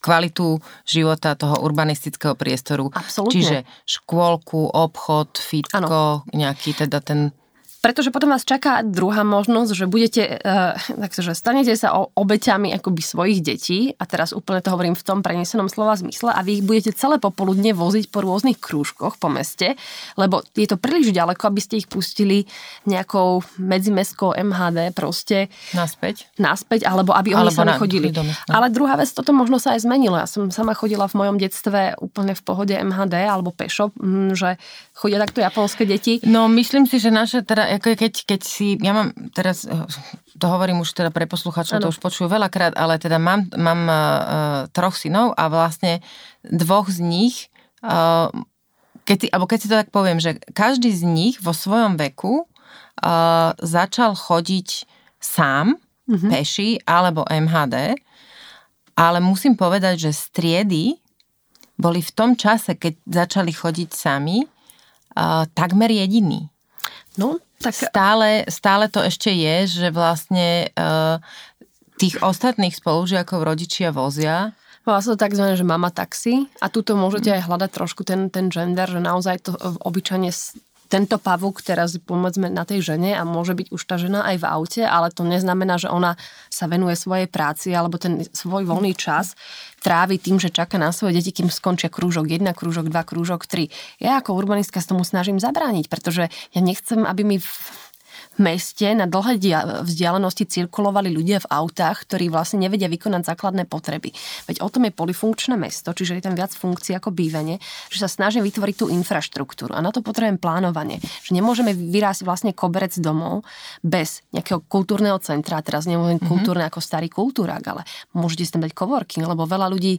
kvalitu života toho urbanistického priestoru. Absolutne. Čiže škôlku, obchod, fitko, ano. nejaký teda ten pretože potom vás čaká druhá možnosť, že budete, uh, takže stanete sa o, obeťami akoby svojich detí, a teraz úplne to hovorím v tom prenesenom slova zmysle, a vy ich budete celé popoludne voziť po rôznych krúžkoch po meste, lebo je to príliš ďaleko, aby ste ich pustili nejakou medzimestskou MHD proste. Naspäť? Naspäť, alebo aby alebo oni sami chodili. No. Ale druhá vec, toto možno sa aj zmenilo. Ja som sama chodila v mojom detstve úplne v pohode MHD alebo pešo, hm, že chodia takto japonské deti. No myslím si, že naše teda ako keď, keď si, ja mám teraz, eh, to hovorím už teda pre posluchačov, to už počujú veľakrát, ale teda mám, mám uh, troch synov a vlastne dvoch z nich uh, keď si, alebo keď si to tak poviem, že každý z nich vo svojom veku uh, začal chodiť sám, mm-hmm. peši alebo MHD, ale musím povedať, že striedy boli v tom čase, keď začali chodiť sami, uh, takmer jediní. No, tak... Stále, stále to ešte je, že vlastne uh, tých ostatných spolužiakov rodičia vozia Volá sa to tzv. že mama taxi a tuto môžete aj hľadať trošku ten, ten gender, že naozaj to obyčajne tento pavúk teraz pomôcme na tej žene a môže byť už tá žena aj v aute, ale to neznamená, že ona sa venuje svojej práci alebo ten svoj voľný čas trávi tým, že čaká na svoje deti, kým skončia krúžok 1, krúžok 2, krúžok 3. Ja ako urbanistka s tomu snažím zabrániť, pretože ja nechcem, aby mi meste na dlhé vzdialenosti cirkulovali ľudia v autách, ktorí vlastne nevedia vykonať základné potreby. Veď o tom je polifunkčné mesto, čiže je tam viac funkcií ako bývanie, že sa snažím vytvoriť tú infraštruktúru. A na to potrebujem plánovanie. Že nemôžeme vyrásť vlastne koberec domov bez nejakého kultúrneho centra. Teraz nemôžem mm-hmm. kultúrne ako starý kultúrak, ale môžete si tam dať coworking, lebo veľa ľudí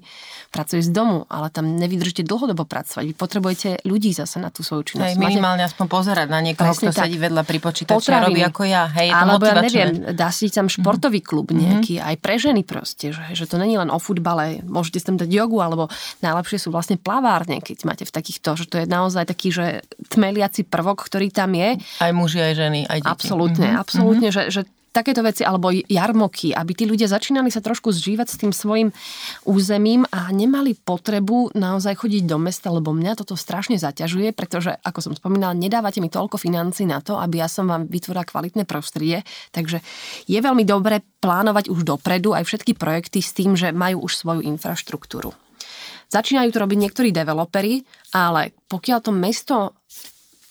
pracuje z domu, ale tam nevydržíte dlhodobo pracovať. Vy potrebujete ľudí zase na tú svoju činnosť. Aj minimálne Máte... aspoň pozerať na niekoho, kto sedí vedľa pri počítači robí ako ja. Hej, Alebo ja neviem, dá si tam športový klub mhm. nejaký, mm-hmm. aj pre ženy proste, že, že to není len o futbale, môžete tam dať jogu, alebo najlepšie sú vlastne plavárne, keď máte v takýchto, že to je naozaj taký, že tmeliaci prvok, ktorý tam je. Aj muži, aj ženy, aj deti. Absolútne, mm-hmm. absolútne, mm-hmm. Že, že takéto veci, alebo jarmoky, aby tí ľudia začínali sa trošku zžívať s tým svojim územím a nemali potrebu naozaj chodiť do mesta, lebo mňa toto strašne zaťažuje, pretože, ako som spomínala, nedávate mi toľko financí na to, aby ja som vám vytvorila kvalitné prostredie, takže je veľmi dobre plánovať už dopredu aj všetky projekty s tým, že majú už svoju infraštruktúru. Začínajú to robiť niektorí developeri, ale pokiaľ to mesto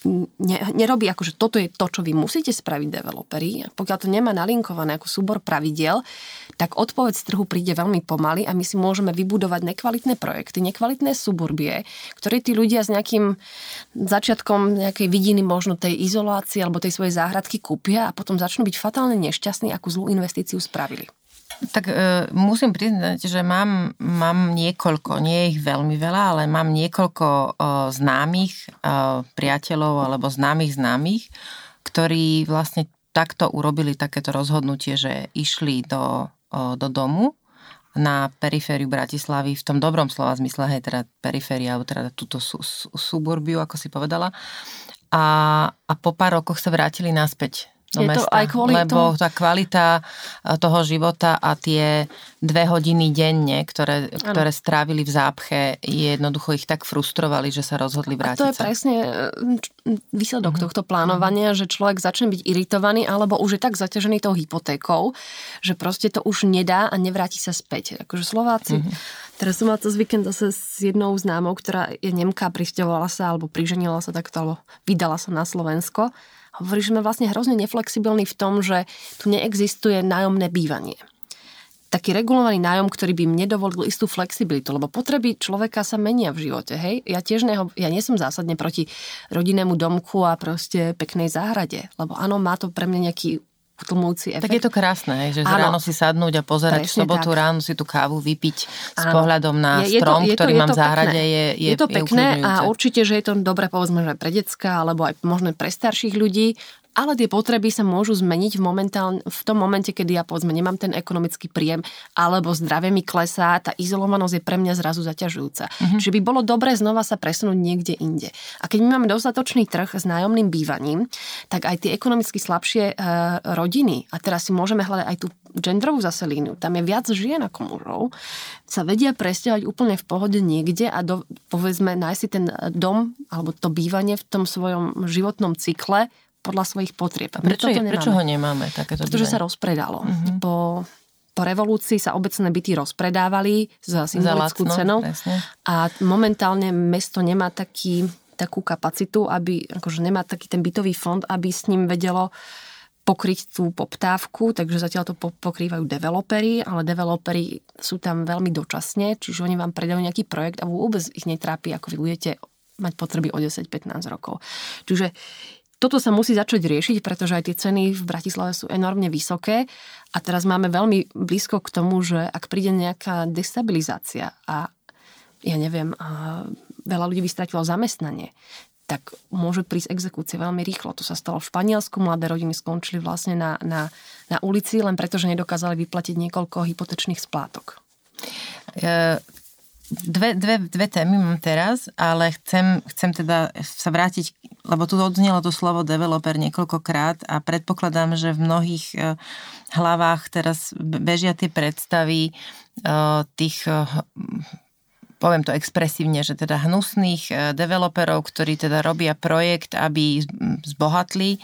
ne, nerobí ako, že toto je to, čo vy musíte spraviť developeri. Pokiaľ to nemá nalinkované ako súbor pravidiel, tak odpoveď z trhu príde veľmi pomaly a my si môžeme vybudovať nekvalitné projekty, nekvalitné suburbie, ktoré tí ľudia s nejakým začiatkom nejakej vidiny možno tej izolácie alebo tej svojej záhradky kúpia a potom začnú byť fatálne nešťastní, akú zlú investíciu spravili. Tak e, musím priznať, že mám, mám niekoľko, nie ich veľmi veľa, ale mám niekoľko e, známych e, priateľov alebo známych známych, ktorí vlastne takto urobili takéto rozhodnutie, že išli do, e, do domu na perifériu Bratislavy, v tom dobrom slova zmysle, hej, teda periféria, alebo teda túto sú, sú, suburbiu, ako si povedala. A, a po pár rokoch sa vrátili naspäť do je mesta, to aj kvôli lebo tomu... tá kvalita eh, toho života a tie dve hodiny denne, ktoré, ktoré strávili v zápche, jednoducho ich tak frustrovali, že sa rozhodli vrátiť a to je sa. presne eh, výsledok mm-hmm. tohto plánovania, že človek začne byť iritovaný alebo už je tak zaťažený tou hypotékou, že proste to už nedá a nevráti sa späť. Akože Slováci, mm-hmm. teraz som mala cez víkend zase s jednou známou, ktorá je Nemka, pristahovala sa alebo priženila sa takto, alebo vydala sa na Slovensko hovorí, že sme vlastne hrozne neflexibilní v tom, že tu neexistuje nájomné bývanie taký regulovaný nájom, ktorý by mne dovolil istú flexibilitu, lebo potreby človeka sa menia v živote, hej? Ja tiež neho, ja nie som zásadne proti rodinnému domku a proste peknej záhrade, lebo áno, má to pre mňa nejaký utlmujúci efekt. Tak je to krásne, že áno, ráno si sadnúť a pozerať v sobotu tak. ráno si tú kávu vypiť s pohľadom na je, strom, je to, je ktorý to, mám v záhrade, je, je, je to pekné je a určite, že je to dobre povedzme, že pre decka alebo aj možno pre starších ľudí, ale tie potreby sa môžu zmeniť v, v tom momente, kedy ja povedzme nemám ten ekonomický príjem, alebo zdravie mi klesá, tá izolovanosť je pre mňa zrazu zaťažujúca. Mm-hmm. Čiže by bolo dobré znova sa presunúť niekde inde. A keď my máme dostatočný trh s nájomným bývaním, tak aj tie ekonomicky slabšie e, rodiny, a teraz si môžeme hľadať aj tú genderovú zase líniu, tam je viac žien ako mužov, sa vedia presťahovať úplne v pohode niekde a do, povedzme nájsť si ten dom alebo to bývanie v tom svojom životnom cykle podľa svojich potrieb. A prečo, je, prečo ho nemáme takéto Pretože sa rozpredalo. Uh-huh. Po, po revolúcii sa obecné byty rozpredávali za symbolickú za cenu a momentálne mesto nemá taký, takú kapacitu, aby, akože nemá taký ten bytový fond, aby s ním vedelo pokryť tú poptávku, takže zatiaľ to pokrývajú developery, ale developery sú tam veľmi dočasne, čiže oni vám predajú nejaký projekt a vôbec ich netrápi, ako vy budete mať potreby o 10-15 rokov. Čiže toto sa musí začať riešiť, pretože aj tie ceny v Bratislave sú enormne vysoké a teraz máme veľmi blízko k tomu, že ak príde nejaká destabilizácia a ja neviem, veľa ľudí by stratilo zamestnanie, tak môže prísť exekúcie veľmi rýchlo. To sa stalo v Španielsku, mladé rodiny skončili vlastne na, na, na ulici, len preto, že nedokázali vyplatiť niekoľko hypotečných splátok. E, dve, dve, dve témy mám teraz, ale chcem, chcem teda sa vrátiť, lebo tu odznelo to slovo developer niekoľkokrát a predpokladám, že v mnohých e, hlavách teraz bežia tie predstavy e, tých poviem to expresívne, že teda hnusných e, developerov, ktorí teda robia projekt, aby zbohatli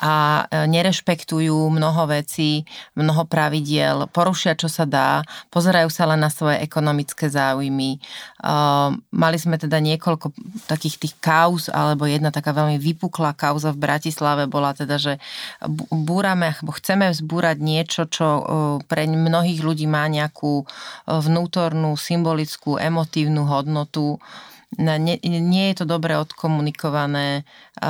a e, nerešpektujú mnoho vecí, mnoho pravidiel, porušia, čo sa dá, pozerajú sa len na svoje ekonomické záujmy. E, mali sme teda niekoľko takých tých kauz, alebo jedna taká veľmi vypuklá kauza v Bratislave bola teda, že búrame, alebo chceme vzbúrať niečo, čo pre mnohých ľudí má nejakú vnútornú, symbolickú, emotívnu emotívnu hodnotu. Nie, nie je to dobre odkomunikované,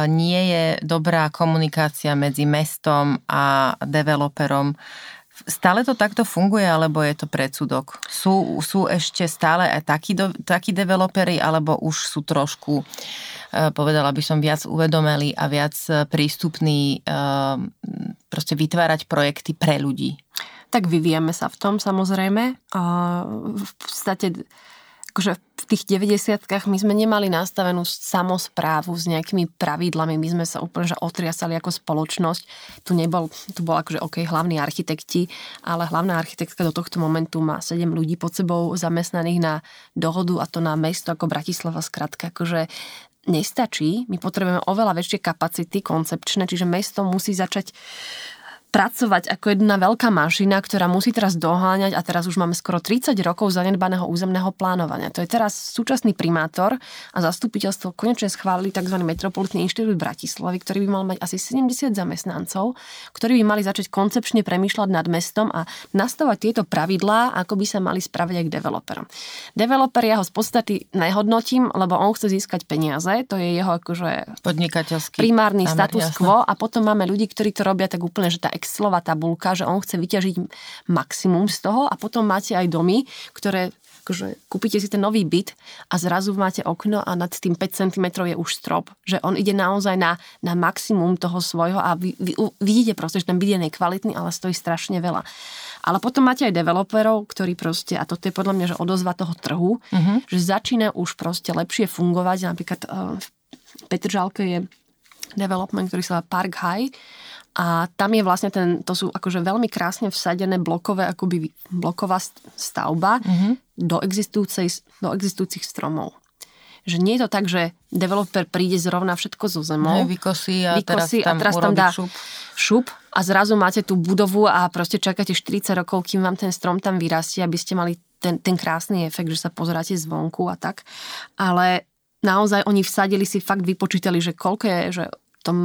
nie je dobrá komunikácia medzi mestom a developerom. Stále to takto funguje, alebo je to predsudok? Sú, sú ešte stále aj takí, takí developeri, alebo už sú trošku, e, povedala by som, viac uvedomeli a viac prístupní e, proste vytvárať projekty pre ľudí? Tak vyvíjame sa v tom samozrejme. V podstate akože v tých 90 my sme nemali nastavenú samozprávu s nejakými pravidlami, my sme sa úplne že otriasali ako spoločnosť. Tu nebol, tu bol akože OK, hlavní architekti, ale hlavná architektka do tohto momentu má 7 ľudí pod sebou zamestnaných na dohodu a to na mesto ako Bratislava. Skratka, akože nestačí, my potrebujeme oveľa väčšie kapacity koncepčné, čiže mesto musí začať pracovať ako jedna veľká mašina, ktorá musí teraz doháňať a teraz už máme skoro 30 rokov zanedbaného územného plánovania. To je teraz súčasný primátor a zastupiteľstvo konečne schválili tzv. Metropolitný inštitút Bratislavy, ktorý by mal mať asi 70 zamestnancov, ktorí by mali začať koncepčne premýšľať nad mestom a nastavať tieto pravidlá, ako by sa mali spraviť aj k developerom. Developer ja ho z podstaty nehodnotím, lebo on chce získať peniaze, to je jeho akože podnikateľský primárny status jasné. quo a potom máme ľudí, ktorí to robia tak úplne, že tá Excelová tabulka, že on chce vyťažiť maximum z toho a potom máte aj domy, ktoré akože kúpite si ten nový byt a zrazu máte okno a nad tým 5 cm je už strop. Že on ide naozaj na, na maximum toho svojho a vy, vy, vidíte proste, že ten byt je nekvalitný, ale stojí strašne veľa. Ale potom máte aj developerov, ktorí proste, a toto je podľa mňa, že odozva toho trhu, uh-huh. že začína už proste lepšie fungovať. Napríklad uh, v Petržalke je development, ktorý sa volá Park High a tam je vlastne ten, to sú akože veľmi krásne vsadené blokové, akoby bloková stavba mm-hmm. do, do existujúcich stromov. Že nie je to tak, že developer príde zrovna všetko zo zemou. vykosí a vykosí teraz tam, a teraz tam dá šup. šup a zrazu máte tú budovu a proste čakáte 40 rokov, kým vám ten strom tam vyrastie, aby ste mali ten, ten krásny efekt, že sa pozeráte zvonku a tak. Ale naozaj oni vsadili si, fakt vypočítali, že koľko je, že to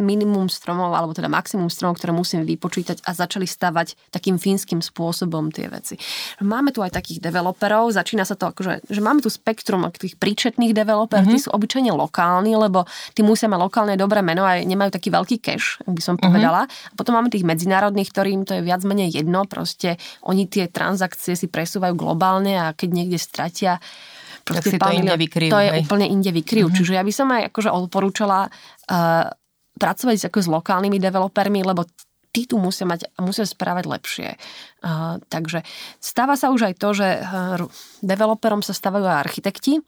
minimum stromov, alebo teda maximum stromov, ktoré musíme vypočítať a začali stavať takým fínskym spôsobom tie veci. Máme tu aj takých developerov, začína sa to akože, že máme tu spektrum tých príčetných developerov, mm-hmm. tí sú obyčajne lokálni, lebo tí musia mať lokálne dobré meno a nemajú taký veľký cash, by som mhm. povedala. Mm-hmm. A potom máme tých medzinárodných, ktorým to je viac menej jedno, proste oni tie transakcie si presúvajú globálne a keď niekde stratia Proste tak si to inde vykryjú. To je hej. úplne inde vykryjú. Mm-hmm. Čiže ja by som aj akože odporúčala uh, pracovať ako s lokálnymi developermi, lebo tí tu musia mať musia správať lepšie. Uh, takže stáva sa už aj to, že uh, developerom sa stávajú aj architekti,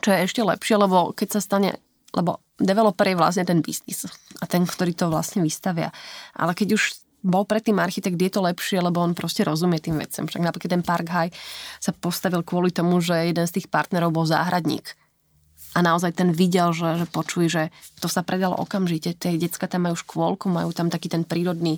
čo je ešte lepšie, lebo keď sa stane lebo developer je vlastne ten biznis a ten, ktorý to vlastne vystavia. Ale keď už bol predtým architekt, je to lepšie, lebo on proste rozumie tým vecem. Však napríklad ten Park High sa postavil kvôli tomu, že jeden z tých partnerov bol záhradník. A naozaj ten videl, že, že počuj, že to sa predalo okamžite. Tie decka tam majú škôlku, majú tam taký ten prírodný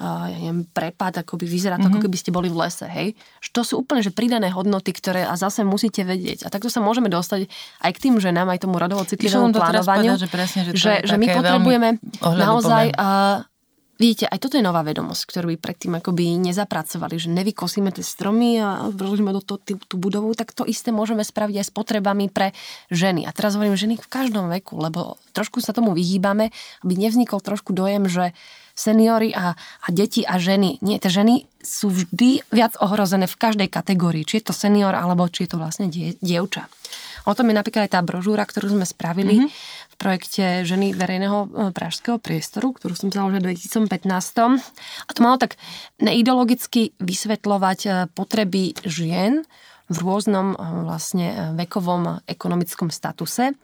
uh, ja neviem, prepad, ako by vyzerá to, mm-hmm. ako keby ste boli v lese. Hej? Že to sú úplne že pridané hodnoty, ktoré a zase musíte vedieť. A takto sa môžeme dostať aj k tým ženám, aj tomu radovo citlivému plánovaniu. Povedať, že, presne, že, že, že my potrebujeme naozaj uh, Vidíte, aj toto je nová vedomosť, ktorú by predtým akoby nezapracovali, že nevykosíme tie stromy a vložíme do toho tú budovu, tak to isté môžeme spraviť aj s potrebami pre ženy. A teraz hovorím ženy v každom veku, lebo trošku sa tomu vyhýbame, aby nevznikol trošku dojem, že seniory a, a deti a ženy. Nie, tie ženy sú vždy viac ohrozené v každej kategórii, či je to senior alebo či je to vlastne die, dievča. O tom je napríklad aj tá brožúra, ktorú sme spravili mm-hmm. v projekte Ženy verejného e, pražského priestoru, ktorú som založila v 2015. A to malo tak neideologicky vysvetľovať e, potreby žien v rôznom e, vlastne vekovom ekonomickom statuse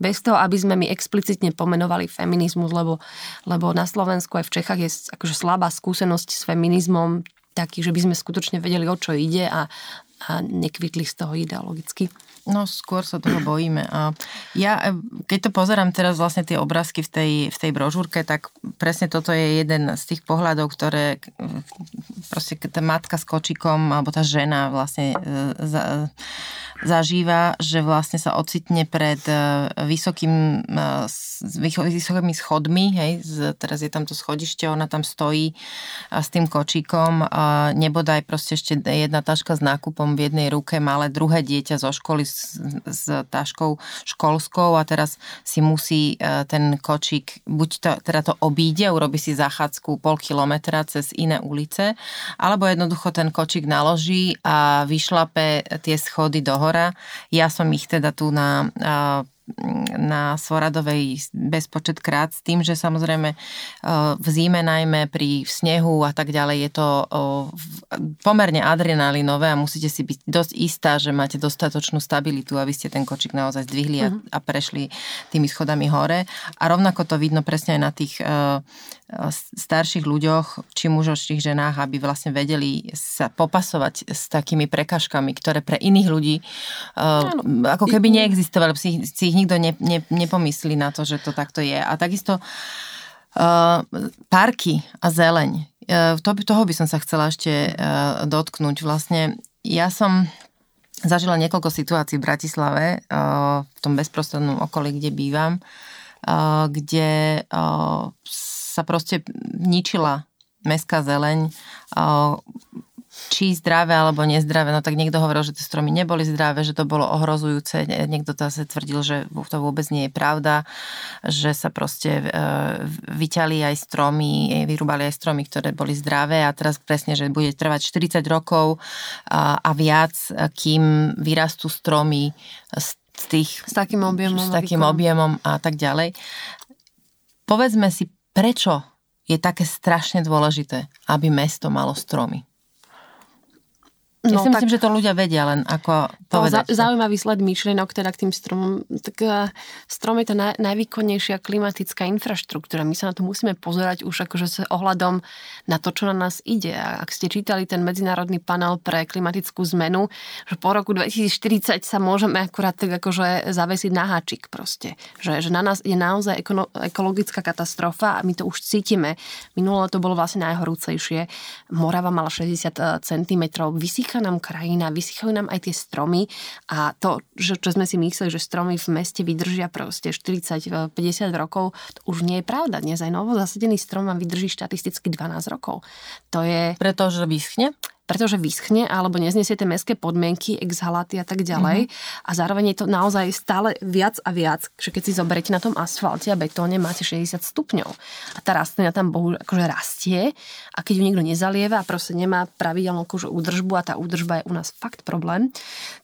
bez toho, aby sme my explicitne pomenovali feminizmus, lebo, lebo na Slovensku aj v Čechách je akože slabá skúsenosť s feminizmom taký, že by sme skutočne vedeli, o čo ide a, a nekvitli z toho ideologicky. No skôr sa toho bojíme. A ja, e, keď to pozerám teraz vlastne tie obrázky v tej, v tej brožúrke, tak presne toto je jeden z tých pohľadov, ktoré proste tá matka s kočikom, alebo tá žena vlastne e, za, zažíva, že vlastne sa ocitne pred e, vysokým, vysokými schodmi, hej, teraz je tam to schodište, ona tam stojí s tým kočíkom, nebodaj proste ešte jedna taška s nákupom v jednej ruke, malé druhé dieťa zo školy s, s taškou školskou a teraz si musí e, ten kočík, buď to, teda to obíde, urobi si zachádzku pol kilometra cez iné ulice, alebo jednoducho ten kočík naloží a vyšlape tie schody do hora. Ja som ich teda tu na na Svoradovej bezpočet krát s tým, že samozrejme v zime najmä pri snehu a tak ďalej je to pomerne adrenalinové a musíte si byť dosť istá, že máte dostatočnú stabilitu, aby ste ten kočík naozaj zdvihli a, mhm. a prešli tými schodami hore. A rovnako to vidno presne aj na tých starších ľuďoch, či či ženách, aby vlastne vedeli sa popasovať s takými prekažkami, ktoré pre iných ľudí ako keby neexistovali, si ich nikto ne, ne, nepomyslí na to, že to takto je. A takisto uh, parky a zeleň. Uh, to, toho by som sa chcela ešte uh, dotknúť. Vlastne ja som zažila niekoľko situácií v Bratislave, uh, v tom bezprostrednom okolí, kde bývam, uh, kde uh, sa proste ničila mestská zeleň, či zdravé alebo nezdravé, no tak niekto hovoril, že tie stromy neboli zdravé, že to bolo ohrozujúce, niekto to zase tvrdil, že to vôbec nie je pravda, že sa proste e, vyťali aj stromy, vyrúbali aj stromy, ktoré boli zdravé a teraz presne, že bude trvať 40 rokov a viac, kým vyrastú stromy z tých, s takým objemom, s takým objemom a tak ďalej. Povedzme si prečo je také strašne dôležité, aby mesto malo stromy? No, ja si myslím, že to ľudia vedia, len ako povedať. No, zaujímavý sled myšlienok teda k tým stromom. Tak uh, strom je tá naj, najvýkonnejšia klimatická infraštruktúra. My sa na to musíme pozerať už akože s ohľadom na to, čo na nás ide. A ak ste čítali ten medzinárodný panel pre klimatickú zmenu, že po roku 2040 sa môžeme akurát tak akože zavesiť na háčik proste. Že, že na nás je naozaj ekologická katastrofa a my to už cítime. Minulo to bolo vlastne najhorúcejšie. Morava mala 60 cm, vysých vysychá nám krajina, vysychajú nám aj tie stromy a to, že, čo sme si mysleli, že stromy v meste vydržia proste 40-50 rokov, to už nie je pravda. Dnes aj novo zasadený strom vám vydrží štatisticky 12 rokov. To je... Pretože vyschne? Pretože vyschne alebo nezniesie tie mestské podmienky, exhalaty a tak ďalej. Mm-hmm. A zároveň je to naozaj stále viac a viac, že keď si zoberiete na tom asfalte a betóne, máte 60 stupňov. A tá rastlina tam bohu akože rastie a keď ju nikto nezalieva a proste nemá pravidelnú akože údržbu a tá údržba je u nás fakt problém,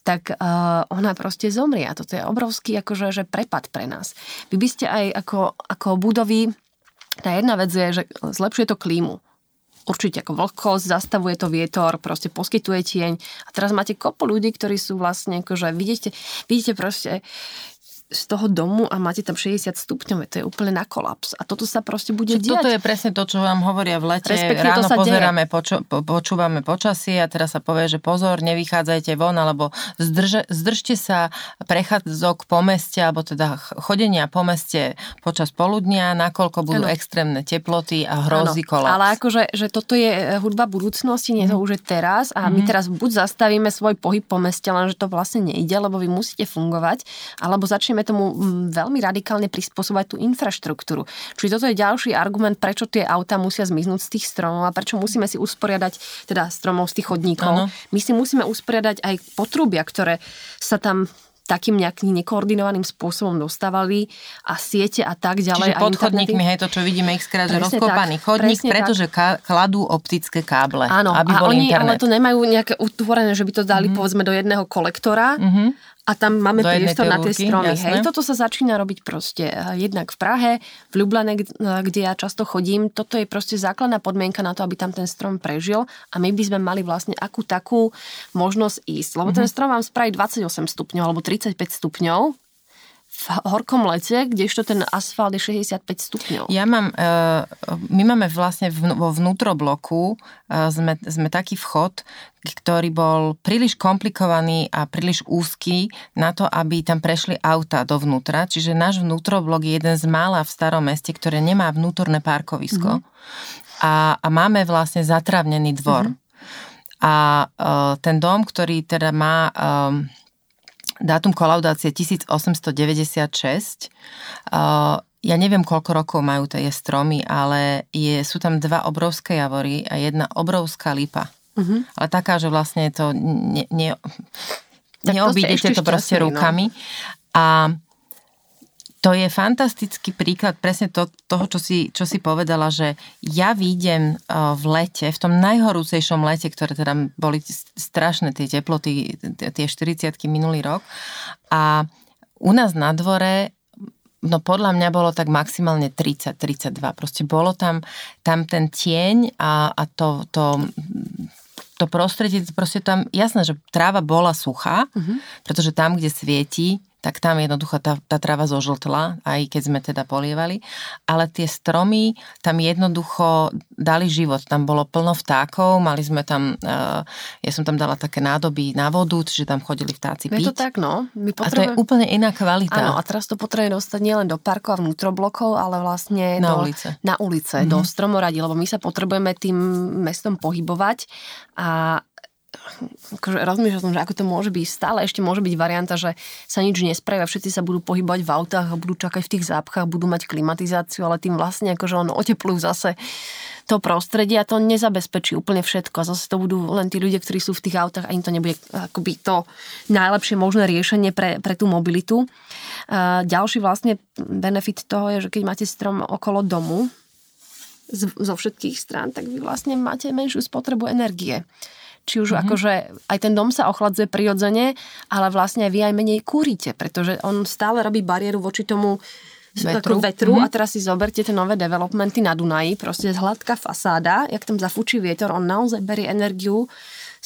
tak uh, ona proste zomrie. A toto je obrovský akože, že prepad pre nás. Vy by ste aj ako, ako budovy tá jedna vec je, že zlepšuje to klímu určite ako vlhkosť, zastavuje to vietor, proste poskytuje tieň. A teraz máte kopu ľudí, ktorí sú vlastne, akože vidíte, vidíte proste z toho domu a máte tam 60 stupňov, to je úplne na kolaps. A toto sa proste bude Čiže diať. Toto je presne to, čo vám hovoria v lete. Respektíve Ráno pozeráme, poču, po, počúvame počasie a teraz sa povie, že pozor, nevychádzajte von, alebo zdrže, zdržte sa prechádzok po meste, alebo teda chodenia po meste počas poludnia, nakoľko budú ano. extrémne teploty a hrozí ano. kolaps. Ale akože, že toto je e, hudba budúcnosti, nie to mm. už je teraz a mm. my mhm. teraz buď zastavíme svoj pohyb po meste, lenže to vlastne nejde, lebo vy musíte fungovať, alebo začneme začneme tomu veľmi radikálne prispôsobovať tú infraštruktúru. Čiže toto je ďalší argument, prečo tie auta musia zmiznúť z tých stromov a prečo musíme si usporiadať, teda stromov z tých chodníkov. Ano. My si musíme usporiadať aj potrubia, ktoré sa tam takým nejakým nekoordinovaným spôsobom dostávali a siete a tak ďalej. Čiže pod chodníkmi, hej, to čo vidíme ich skrát, že rozkopaný tak, chodník, pretože kladú optické káble, Áno, aby a bol oni internet. ale to nemajú nejaké utvorené, že by to dali mm-hmm. povedzme do jedného kolektora, mm-hmm a tam máme priestor na tie stromy. Jasné. Hej, toto sa začína robiť proste eh, jednak v Prahe, v Ljubljane, eh, kde ja často chodím. Toto je proste základná podmienka na to, aby tam ten strom prežil a my by sme mali vlastne akú takú možnosť ísť. Lebo mm-hmm. ten strom vám spraví 28 stupňov alebo 35 stupňov v horkom lete, kdežto ten asfalt je 65 stupňov. Ja mám, e, my máme vlastne vo vnútrobloku e, sme, sme taký vchod, ktorý bol príliš komplikovaný a príliš úzky na to, aby tam prešli auta dovnútra. Čiže náš vnútroblok je jeden z mála v starom meste, ktoré nemá vnútorné parkovisko. Mm-hmm. A, a máme vlastne zatravnený dvor. Mm-hmm. A uh, ten dom, ktorý teda má... Um, dátum kolaudácie 1896. Ja neviem, koľko rokov majú tie stromy, ale je, sú tam dva obrovské javory a jedna obrovská lipa. Uh-huh. Ale taká, že vlastne to ne, ne, neobídete to proste no. rukami. No. A to je fantastický príklad presne to, toho, čo si, čo si povedala, že ja výjdem v lete, v tom najhorúcejšom lete, ktoré teda boli strašné tie teploty, tie 40 minulý rok a u nás na dvore no podľa mňa bolo tak maximálne 30-32. Proste bolo tam, tam ten tieň a, a to, to, to prostredie, proste tam, jasné, že tráva bola suchá, uh-huh. pretože tam, kde svieti, tak tam jednoducho tá, tá tráva zožltla, aj keď sme teda polievali. Ale tie stromy tam jednoducho dali život. Tam bolo plno vtákov, mali sme tam, uh, ja som tam dala také nádoby na vodu, čiže tam chodili vtáci piť. Je to tak, no. My potrebujeme... A to je úplne iná kvalita. Áno, a teraz to potrebujeme dostať nielen do parkov a vnútroblokov, ale vlastne na do, ulice. Na ulice, mm-hmm. do stromoradí, lebo my sa potrebujeme tým mestom pohybovať a akože rozmýšľam som, že ako to môže byť. Stále ešte môže byť varianta, že sa nič nespravia, všetci sa budú pohybovať v autách a budú čakať v tých zápchách, budú mať klimatizáciu, ale tým vlastne akože on oteplujú zase to prostredie a to nezabezpečí úplne všetko. A zase to budú len tí ľudia, ktorí sú v tých autách a im to nebude akoby to najlepšie možné riešenie pre, pre tú mobilitu. A ďalší vlastne benefit toho je, že keď máte strom okolo domu, zo všetkých strán, tak vy vlastne máte menšiu spotrebu energie či už mm-hmm. akože aj ten dom sa ochladzuje prirodzene, ale vlastne vy aj menej kúrite, pretože on stále robí bariéru voči tomu vetru, vetru mm-hmm. a teraz si zoberte tie nové developmenty na Dunaji, proste hladká fasáda, jak tam zafúči vietor, on naozaj berie energiu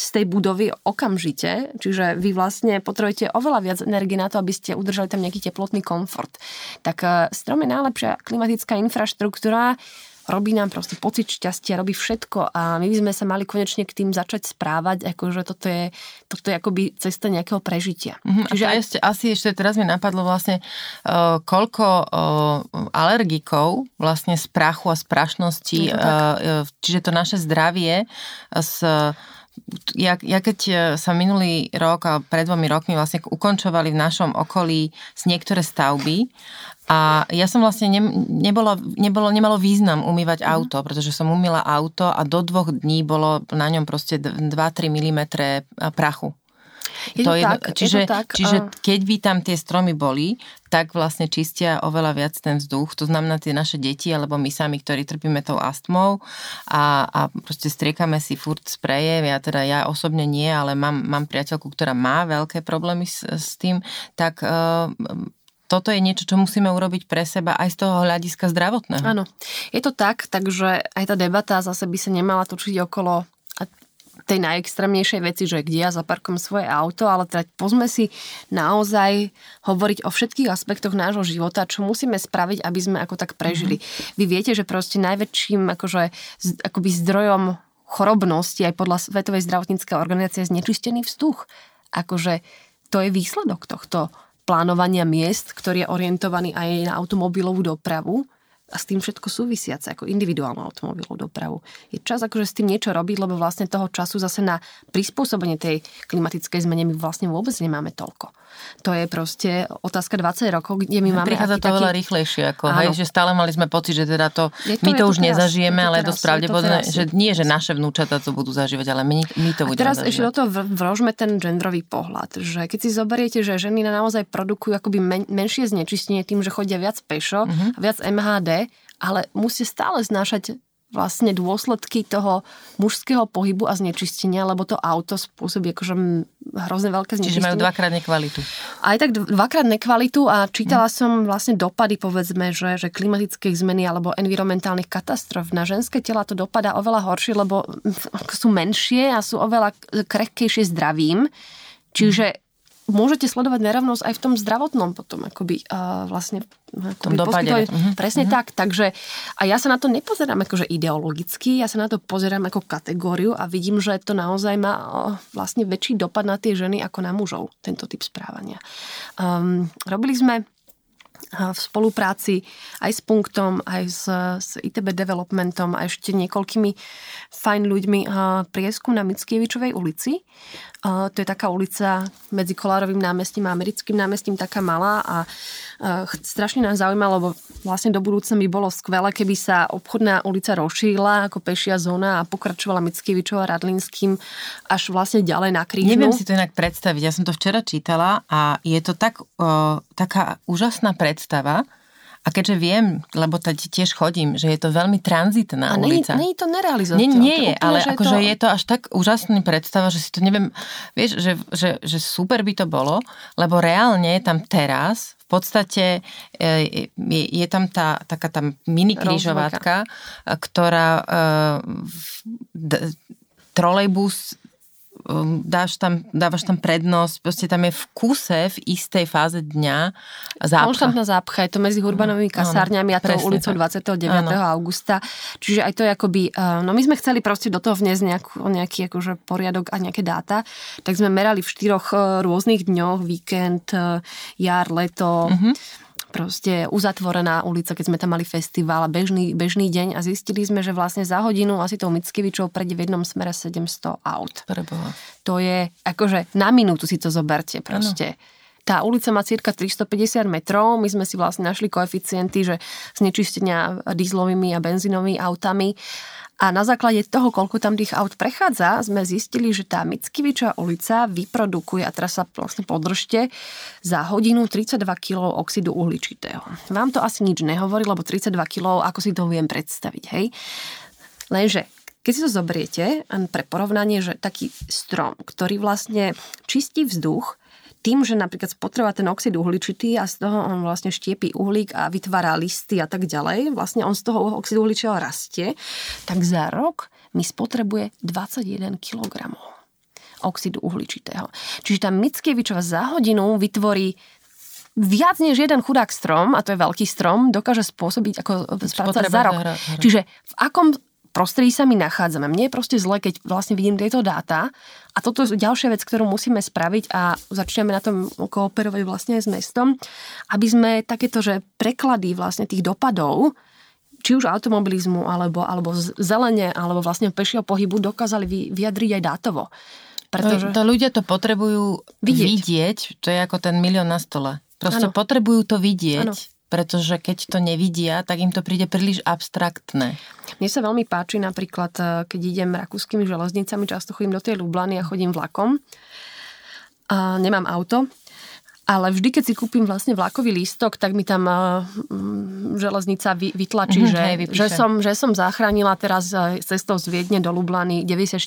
z tej budovy okamžite, čiže vy vlastne potrebujete oveľa viac energie na to, aby ste udržali tam nejaký teplotný komfort. Tak eh, strom je najlepšia klimatická infraštruktúra, robí nám proste pocit šťastia, robí všetko a my by sme sa mali konečne k tým začať správať, akože toto je, toto je akoby cesta nejakého prežitia. Mm-hmm. Čiže aj... ešte, asi ešte teraz mi napadlo vlastne, uh, koľko uh, alergikov vlastne z prachu a z prašnosti, uh, čiže to naše zdravie s ja, ja keď sa minulý rok a pred dvomi rokmi vlastne ukončovali v našom okolí z niektoré stavby a ja som vlastne ne, nebolo, nebolo, nemalo význam umývať mm. auto, pretože som umýla auto a do dvoch dní bolo na ňom proste 2-3 mm prachu. Je to, to je, tak, čiže, je to tak. čiže keď by tam tie stromy boli, tak vlastne čistia oveľa viac ten vzduch. To znamená tie naše deti, alebo my sami, ktorí trpíme tou astmou a, a proste striekame si furt spreje. Ja teda ja osobne nie, ale mám, mám priateľku, ktorá má veľké problémy s, s tým, tak uh, toto je niečo, čo musíme urobiť pre seba aj z toho hľadiska zdravotného. Áno, je to tak, takže aj tá debata zase by sa nemala točiť okolo tej najextrémnejšej veci, že kde ja zaparkujem svoje auto, ale teda pozme si naozaj hovoriť o všetkých aspektoch nášho života, čo musíme spraviť, aby sme ako tak prežili. Mm-hmm. Vy viete, že proste najväčším akože, akoby zdrojom chorobnosti aj podľa Svetovej zdravotníckej organizácie je znečistený vzduch. Akože to je výsledok tohto plánovania miest, ktorý je orientovaný aj na automobilovú dopravu a s tým všetko súvisiace, ako individuálnu automobilovú dopravu. Je čas akože s tým niečo robiť, lebo vlastne toho času zase na prispôsobenie tej klimatickej zmene my vlastne vôbec nemáme toľko. To je proste otázka 20 rokov, kde my máme... Prichádza to taký... veľa rýchlejšie, ako, hej, že stále mali sme pocit, že teda to, to my to, to už teraz, nezažijeme, ale je dosť pravdepodobné, že nie, že naše vnúčata to budú zažívať, ale my, my to budeme teraz zažívať. ešte do toho vložme ten genderový pohľad, že keď si zoberiete, že ženy naozaj produkujú akoby men, menšie znečistenie tým, že chodia viac pešo a viac MHD, ale musí stále znášať vlastne dôsledky toho mužského pohybu a znečistenia, lebo to auto spôsobí akože hrozne veľké znečistenie. Čiže majú dvakrát nekvalitu. Aj tak dvakrát nekvalitu a čítala mm. som vlastne dopady, povedzme, že, že klimatických zmeny alebo environmentálnych katastrof na ženské tela to dopadá oveľa horšie, lebo sú menšie a sú oveľa krehkejšie zdravím. Čiže môžete sledovať nerovnosť aj v tom zdravotnom potom, akoby uh, vlastne akoby dopade. Uh-huh. Presne uh-huh. tak, takže a ja sa na to nepozerám akože ideologicky, ja sa na to pozerám ako kategóriu a vidím, že to naozaj má uh, vlastne väčší dopad na tie ženy ako na mužov, tento typ správania. Um, robili sme v spolupráci aj s Punktom, aj s, s ITB Developmentom a ešte niekoľkými fajn ľuďmi prieskum na Mickievičovej ulici. To je taká ulica medzi Kolárovým námestím a Americkým námestím, taká malá a strašne nás zaujímalo, lebo vlastne do budúcna by bolo skvelé, keby sa obchodná ulica rozšírila ako pešia zóna a pokračovala Mickievičov a Radlinským až vlastne ďalej na krížnu. Neviem si to inak predstaviť. Ja som to včera čítala a je to tak, o, taká úžasná predstava. A keďže viem, lebo tady tiež chodím, že je to veľmi tranzitná a ulica. A nie je to nerealizovateľné. Nie, nie je, ale že akože je to... je to až tak úžasná predstava, že si to neviem, vieš, že, že, že super by to bolo, lebo reálne tam teraz v podstate e, je, je tam tá taká tá mini križovatka, ktorá uh, trolejbus Um, dáš tam, dávaš tam prednosť, proste tam je v kuse, v istej fáze dňa zápcha. Konštantná zápcha, je to medzi Hurbanovými kasárňami a tou ulicou 29. Ano. augusta. Čiže aj to je akoby, uh, no my sme chceli proste do toho vniesť nejakú, nejaký akože poriadok a nejaké dáta, tak sme merali v štyroch uh, rôznych dňoch, víkend, uh, jar, leto, uh-huh proste uzatvorená ulica, keď sme tam mali festival a bežný, bežný deň a zistili sme, že vlastne za hodinu asi tou Mickiewiczow prejde v jednom smere 700 aut. Preboha. To je, akože na minútu si to zoberte proste. Ano. Tá ulica má cirka 350 metrov, my sme si vlastne našli koeficienty, že znečistenia dízlovými a benzínovými autami a na základe toho, koľko tam tých aut prechádza, sme zistili, že tá Mickiewicza ulica vyprodukuje, a teraz sa vlastne podržte, za hodinu 32 kg oxidu uhličitého. Vám to asi nič nehovorí, lebo 32 kg, ako si to viem predstaviť, hej? Lenže keď si to zoberiete, pre porovnanie, že taký strom, ktorý vlastne čistí vzduch, tým, že napríklad spotrebuje ten oxid uhličitý a z toho on vlastne štiepí uhlík a vytvára listy a tak ďalej, vlastne on z toho oxidu uhličitého rastie, tak za rok mi spotrebuje 21 kg oxidu uhličitého. Čiže tá Mickievičova za hodinu vytvorí viac než jeden chudák strom, a to je veľký strom, dokáže spôsobiť ako spracovať za rok. Hra, hra. Čiže v akom prostredí sa my nachádzame. Mne je proste zle, keď vlastne vidím tieto dáta a toto je ďalšia vec, ktorú musíme spraviť a začneme na tom kooperovať vlastne s mestom, aby sme takéto, že preklady vlastne tých dopadov či už automobilizmu, alebo, alebo zelene, alebo vlastne pešieho pohybu dokázali vyjadriť aj dátovo. Pretože... To, to ľudia to potrebujú vidieť. vidieť, to je ako ten milión na stole. Proste ano. potrebujú to vidieť. Ano pretože keď to nevidia, tak im to príde príliš abstraktné. Mne sa veľmi páči napríklad, eh, keď idem rakúskymi železnicami, často chodím do tej Lublany a chodím vlakom. A nemám auto, ale vždy, keď si kúpim vlastne vlakový lístok, tak mi tam uh, železnica vy, vytlačí, mm, že, hej, že, som, že som zachránila teraz uh, cestou z Viedne do Lublany 94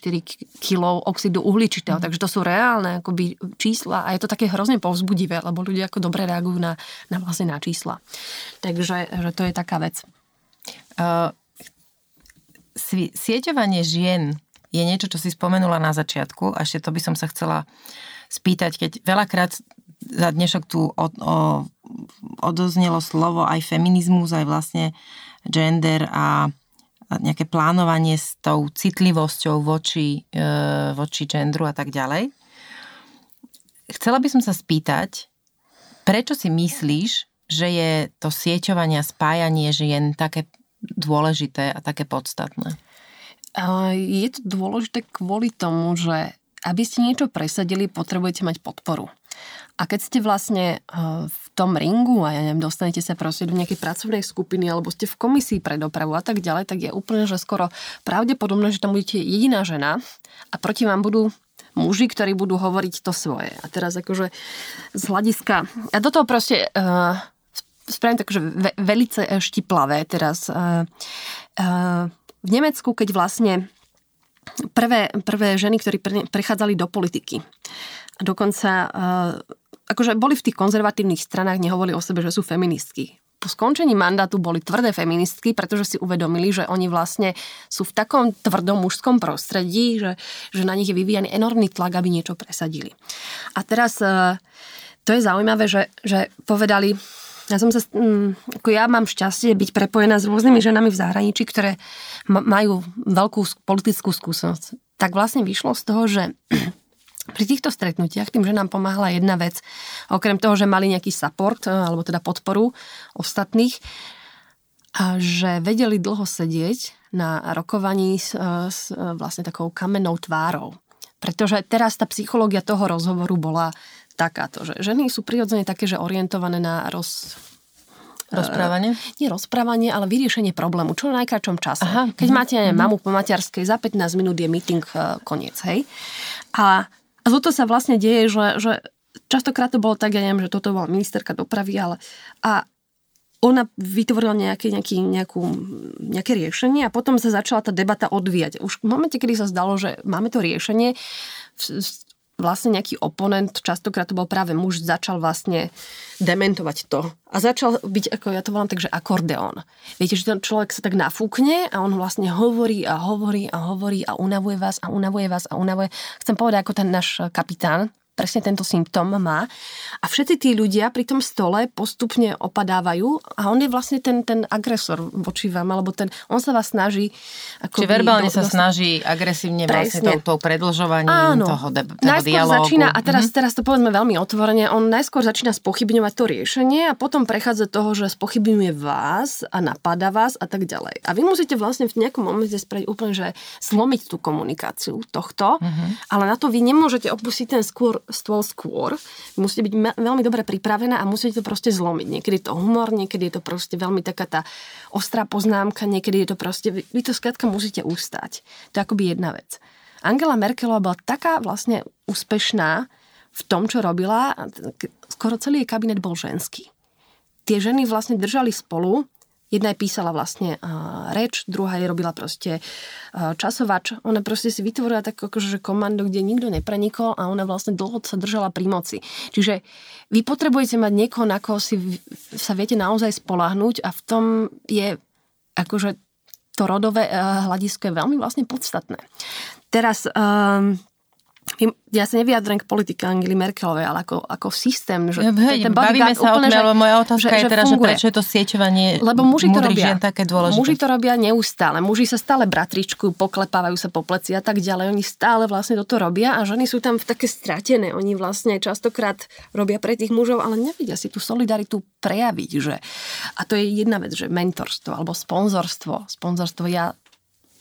kg oxidu uhličitého. Mm. Takže to sú reálne akoby, čísla a je to také hrozne povzbudivé, lebo ľudia ako dobre reagujú na, na vlastne na čísla. Takže že to je taká vec. Uh, sieťovanie žien je niečo, čo si spomenula na začiatku a ešte to by som sa chcela spýtať, keď veľakrát za dnešok tu od, o, odoznelo slovo aj feminizmus, aj vlastne gender a, nejaké plánovanie s tou citlivosťou voči, e, voči genderu a tak ďalej. Chcela by som sa spýtať, prečo si myslíš, že je to sieťovanie a spájanie žien také dôležité a také podstatné? Je to dôležité kvôli tomu, že aby ste niečo presadili, potrebujete mať podporu. A keď ste vlastne eh, v tom ringu a ja neviem, dostanete sa proste do nejakej pracovnej skupiny alebo ste v komisii pre dopravu a tak ďalej, tak je úplne, že skoro pravdepodobné, že tam budete jediná žena a proti vám budú muži, ktorí budú hovoriť to svoje. A teraz akože z hľadiska... A do toho proste uh, spravím tak, že ve, velice štiplavé teraz. Uh, uh, v Nemecku, keď vlastne prvé, prvé ženy, ktorí pre, prechádzali do politiky, dokonca akože boli v tých konzervatívnych stranách, nehovorili o sebe, že sú feministky. Po skončení mandátu boli tvrdé feministky, pretože si uvedomili, že oni vlastne sú v takom tvrdom mužskom prostredí, že, že na nich je vyvíjaný enormný tlak, aby niečo presadili. A teraz to je zaujímavé, že, že povedali, ja som sa, mm, ako ja mám šťastie byť prepojená s rôznymi ženami v zahraničí, ktoré majú veľkú politickú skúsenosť. Tak vlastne vyšlo z toho, že pri týchto stretnutiach tým, že nám pomáhala jedna vec, okrem toho, že mali nejaký support, e, alebo teda podporu ostatných, a že vedeli dlho sedieť na rokovaní s, e, s e, vlastne takou kamennou tvárou. Pretože teraz tá psychológia toho rozhovoru bola takáto, že ženy sú prirodzene také, že orientované na roz, Rozprávanie? Uh, nie rozprávanie, ale vyriešenie problému, čo v najkračom čase. Aha, Keď máte uh, mamu po materskej, za 15 minút je meeting uh, koniec, hej. A, a toto sa vlastne deje, že, že častokrát to bolo tak, ja neviem, že toto bola ministerka dopravy, ale a ona vytvorila nejaké, nejaký, nejakú, nejaké riešenie a potom sa začala tá debata odvíjať. Už v momente, kedy sa zdalo, že máme to riešenie, vlastne nejaký oponent, častokrát to bol práve muž, začal vlastne dementovať to. A začal byť, ako ja to volám tak, že akordeón. Viete, že ten človek sa tak nafúkne a on vlastne hovorí a hovorí a hovorí a unavuje vás a unavuje vás a unavuje. Chcem povedať, ako ten náš kapitán, presne tento symptóm má. A všetci tí ľudia pri tom stole postupne opadávajú a on je vlastne ten, ten agresor voči vám, alebo ten, on sa vás snaží... Ako Či verbálne do, sa do... snaží agresívne vlastne presne. vlastne tou, tou predlžovaním Áno. toho, de, toho najskôr dialógu. začína, a teraz, mm-hmm. teraz to povedzme veľmi otvorene, on najskôr začína spochybňovať to riešenie a potom prechádza toho, že spochybňuje vás a napadá vás a tak ďalej. A vy musíte vlastne v nejakom momente spraviť úplne, že zlomiť tú komunikáciu tohto, mm-hmm. ale na to vy nemôžete opustiť ten skôr stôl skôr. Musíte byť me- veľmi dobre pripravená a musíte to proste zlomiť. Niekedy je to humor, niekedy je to proste veľmi taká tá ostrá poznámka, niekedy je to proste, vy to skrátka musíte ustať. To je akoby jedna vec. Angela Merkelová bola taká vlastne úspešná v tom, čo robila, skoro celý jej kabinet bol ženský. Tie ženy vlastne držali spolu Jedna je písala vlastne reč, druhá je robila proste časovač. Ona proste si vytvorila tak akože komando, kde nikto neprenikol a ona vlastne dlho sa držala pri moci. Čiže vy potrebujete mať niekoho, na koho si sa viete naozaj spolahnuť a v tom je akože to rodové uh, hľadisko je veľmi vlastne podstatné. Teraz um, ja sa nevyjadrujem k politike Angely Merkelovej, ale ako, ako systém. Že Hej, ten bavíme sa úplne, o tom, lebo moja otázka že, je teda, že prečo je to sieťovanie lebo muži to robia. žien také dôležité. Muži to robia neustále. Muži sa stále bratričku, poklepávajú sa po pleci a tak ďalej. Oni stále vlastne toto robia a ženy sú tam v také stratené. Oni vlastne častokrát robia pre tých mužov, ale nevedia si tú solidaritu prejaviť. Že... A to je jedna vec, že mentorstvo alebo sponzorstvo. Sponzorstvo ja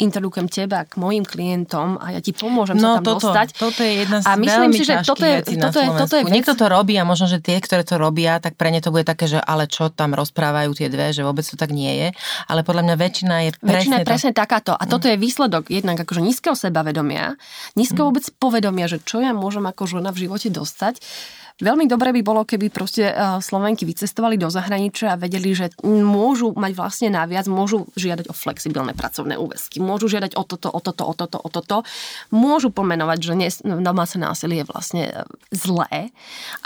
introdukujem teba k mojim klientom a ja ti pomôžem no, sa tam toto, dostať. toto je jedna z a myslím si, že toto je, toto je, toto je vec... Niekto to robí a možno, že tie, ktoré to robia, tak pre ne to bude také, že ale čo tam rozprávajú tie dve, že vôbec to tak nie je. Ale podľa mňa väčšina je presne Väčšina je presne to... takáto. A mm. toto je výsledok jednak akože nízkeho sebavedomia, nízkeho mm. vôbec povedomia, že čo ja môžem ako žena v živote dostať Veľmi dobre by bolo, keby proste eh, Slovenky vycestovali do zahraničia a vedeli, že môžu mať vlastne naviac, môžu žiadať o flexibilné pracovné úväzky, môžu žiadať o toto, o toto, o toto, o toto. Môžu pomenovať, že domáce násilie je vlastne eh, zlé,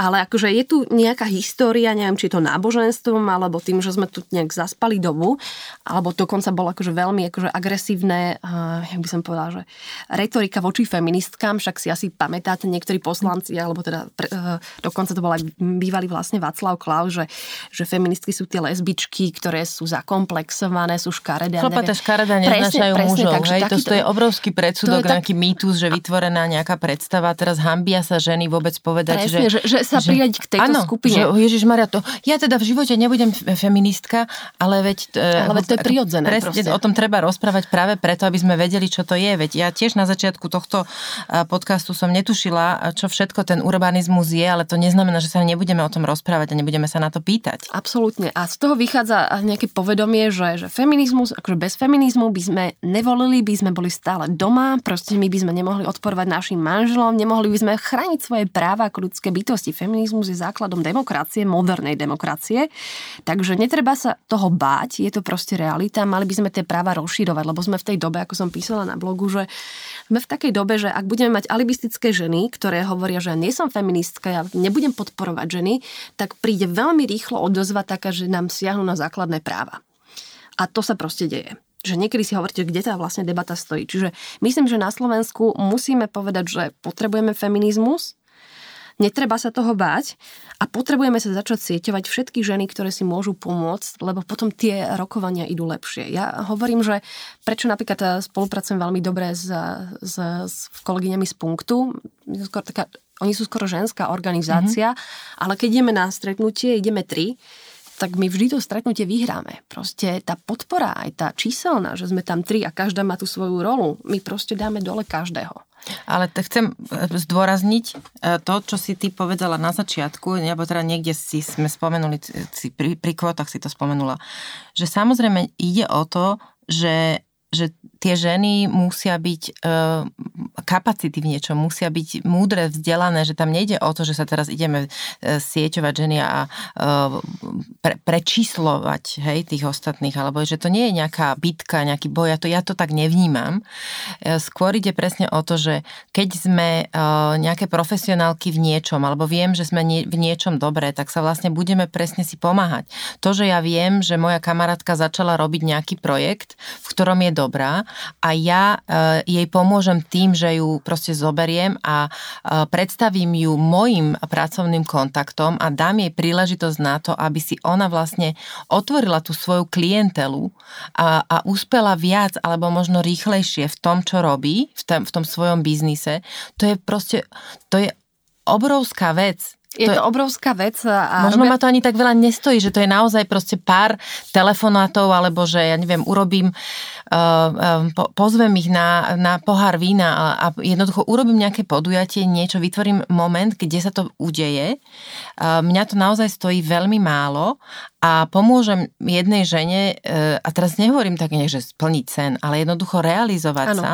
ale akože je tu nejaká história, neviem, či je to náboženstvom, alebo tým, že sme tu nejak zaspali dobu, alebo dokonca bolo akože veľmi akože agresívne, uh, jak by som povedala, že retorika voči feministkám, však si asi pamätáte niektorí poslanci, alebo teda pre, dokonca to bol aj bývalý vlastne Václav Klaus, že, že feministky sú tie lesbičky, ktoré sú zakomplexované, sú škaredé. Chlopata škaredá neznašajú mužov. Tak, hej, to, to je obrovský predsudok, to je nejaký tak... mýtus, že vytvorená nejaká predstava. Teraz hambia sa ženy vôbec povedať, Presne, že, že, že sa prijať k tejto áno, skupine. Že, Ježiš Maria, to, ja teda v živote nebudem feministka, ale veď... E, ale veď to je prirodzené. Presne, o tom treba rozprávať práve preto, aby sme vedeli, čo to je. Veď ja tiež na začiatku tohto podcastu som netušila, čo všetko ten urbanizmus je, ale ale to neznamená, že sa nebudeme o tom rozprávať a nebudeme sa na to pýtať. Absolútne. A z toho vychádza nejaké povedomie, že, že feminizmus, akože bez feminizmu by sme nevolili, by sme boli stále doma, proste my by sme nemohli odporovať našim manželom, nemohli by sme chrániť svoje práva ako ľudské bytosti. Feminizmus je základom demokracie, modernej demokracie, takže netreba sa toho báť, je to proste realita, mali by sme tie práva rozširovať, lebo sme v tej dobe, ako som písala na blogu, že sme v takej dobe, že ak budeme mať alibistické ženy, ktoré hovoria, že nie som feministka, ja nebudem podporovať ženy, tak príde veľmi rýchlo odozva taká, že nám siahnu na základné práva. A to sa proste deje že niekedy si hovoríte, kde tá vlastne debata stojí. Čiže myslím, že na Slovensku musíme povedať, že potrebujeme feminizmus, Netreba sa toho báť a potrebujeme sa začať sieťovať všetky ženy, ktoré si môžu pomôcť, lebo potom tie rokovania idú lepšie. Ja hovorím, že prečo napríklad eh, spolupracujem veľmi dobre s, s, s kolegyňami z punktu, skôr taká, oni sú skoro ženská organizácia, mm-hmm. ale keď ideme na stretnutie, ideme tri, tak my vždy to stretnutie vyhráme. Proste tá podpora, aj tá číselná, že sme tam tri a každá má tú svoju rolu, my proste dáme dole každého. Ale te chcem e, zdôrazniť e, to, čo si ty povedala na začiatku, nebo teda niekde si sme spomenuli, si pri, pri kvotách si to spomenula, že samozrejme ide o to, že že tie ženy musia byť e, kapacity v niečom, musia byť múdre, vzdelané, že tam nejde o to, že sa teraz ideme e, sieťovať ženy a e, pre, prečíslovať hej, tých ostatných, alebo že to nie je nejaká bitka, nejaký boj, ja to, ja to tak nevnímam. E, skôr ide presne o to, že keď sme e, nejaké profesionálky v niečom, alebo viem, že sme nie, v niečom dobré, tak sa vlastne budeme presne si pomáhať. To, že ja viem, že moja kamarátka začala robiť nejaký projekt, v ktorom je dobrá a ja e, jej pomôžem tým, že ju proste zoberiem a e, predstavím ju mojim pracovným kontaktom a dám jej príležitosť na to, aby si ona vlastne otvorila tú svoju klientelu a, a uspela viac alebo možno rýchlejšie v tom, čo robí, v tom, v tom svojom biznise, to je proste, to je obrovská vec. Je to, to obrovská vec. A možno robia... ma to ani tak veľa nestojí, že to je naozaj proste pár telefonátov, alebo že ja neviem, urobím, uh, uh, po, pozvem ich na, na pohár vína a, a jednoducho urobím nejaké podujatie, niečo, vytvorím moment, kde sa to udeje. Uh, mňa to naozaj stojí veľmi málo a pomôžem jednej žene, uh, a teraz nehovorím tak, že splniť sen, ale jednoducho realizovať ano. sa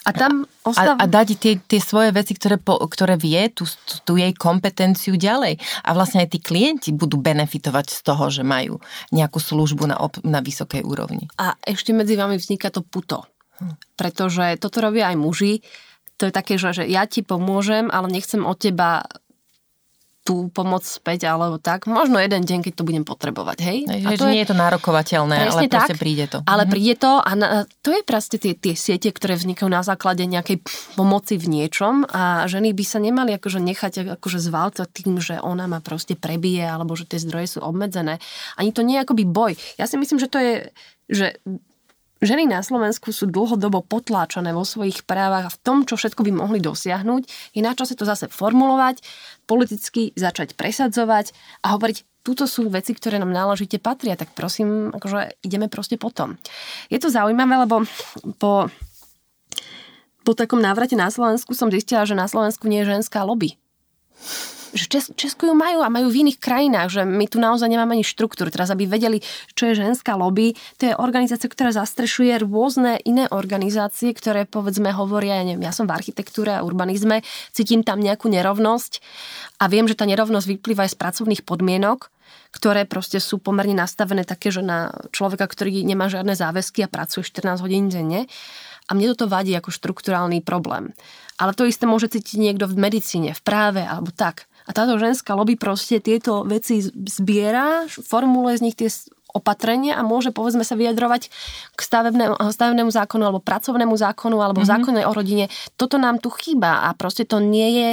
a tam ostav... a, a dať tie, tie svoje veci, ktoré, po, ktoré vie, tú, tú jej kompetenciu ďalej. A vlastne aj tí klienti budú benefitovať z toho, že majú nejakú službu na, op, na vysokej úrovni. A ešte medzi vami vzniká to puto. Hm. Pretože toto robia aj muži. To je také, že, že ja ti pomôžem, ale nechcem od teba tú pomoc späť alebo tak. Možno jeden deň, keď to budem potrebovať, hej? a to nie je to nárokovateľné, ale tak, príde to. Ale mhm. príde to a na, to je proste tie, tie siete, ktoré vznikajú na základe nejakej pomoci v niečom a ženy by sa nemali akože nechať akože zvalcať tým, že ona ma proste prebije alebo že tie zdroje sú obmedzené. Ani to nie je akoby boj. Ja si myslím, že to je že Ženy na Slovensku sú dlhodobo potláčané vo svojich právach a v tom, čo všetko by mohli dosiahnuť, je na čase to zase formulovať, politicky začať presadzovať a hovoriť, túto sú veci, ktoré nám náležite patria, tak prosím, akože ideme proste potom. Je to zaujímavé, lebo po, po takom návrate na Slovensku som zistila, že na Slovensku nie je ženská lobby že Čes, Česku ju majú a majú v iných krajinách, že my tu naozaj nemáme ani štruktúru. Teraz, aby vedeli, čo je ženská lobby, to je organizácia, ktorá zastrešuje rôzne iné organizácie, ktoré povedzme hovoria, ja neviem, ja som v architektúre a urbanizme, cítim tam nejakú nerovnosť a viem, že tá nerovnosť vyplýva aj z pracovných podmienok, ktoré proste sú pomerne nastavené také, že na človeka, ktorý nemá žiadne záväzky a pracuje 14 hodín denne. A mne toto vadí ako štrukturálny problém. Ale to isté môže cítiť niekto v medicíne, v práve alebo tak. A táto ženská lobby proste tieto veci zbiera, formuluje z nich tie opatrenia a môže povedzme sa vyjadrovať k stavebnému, stavebnému zákonu alebo pracovnému zákonu alebo mm-hmm. zákonu o rodine. Toto nám tu chýba a proste to nie je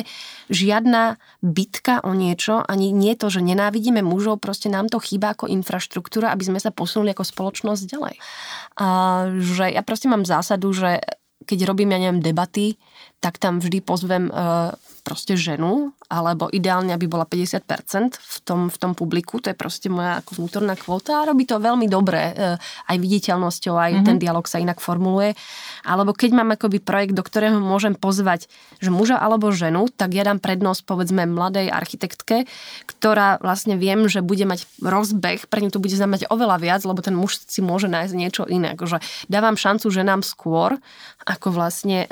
žiadna bitka o niečo, ani nie to, že nenávidíme mužov, proste nám to chýba ako infraštruktúra, aby sme sa posunuli ako spoločnosť ďalej. A že ja proste mám zásadu, že keď robím, ja neviem, debaty, tak tam vždy pozvem uh, proste ženu, alebo ideálne, aby bola 50% v tom, v tom publiku, to je proste moja ako vnútorná kvota a robí to veľmi dobre, uh, aj viditeľnosťou, aj mm-hmm. ten dialog sa inak formuluje. Alebo keď mám akoby projekt, do ktorého môžem pozvať že muža alebo ženu, tak ja dám prednosť povedzme mladej architektke, ktorá vlastne viem, že bude mať rozbeh, pre ňu to bude znamenať oveľa viac, lebo ten muž si môže nájsť niečo iné. Akože dávam šancu ženám skôr, ako vlastne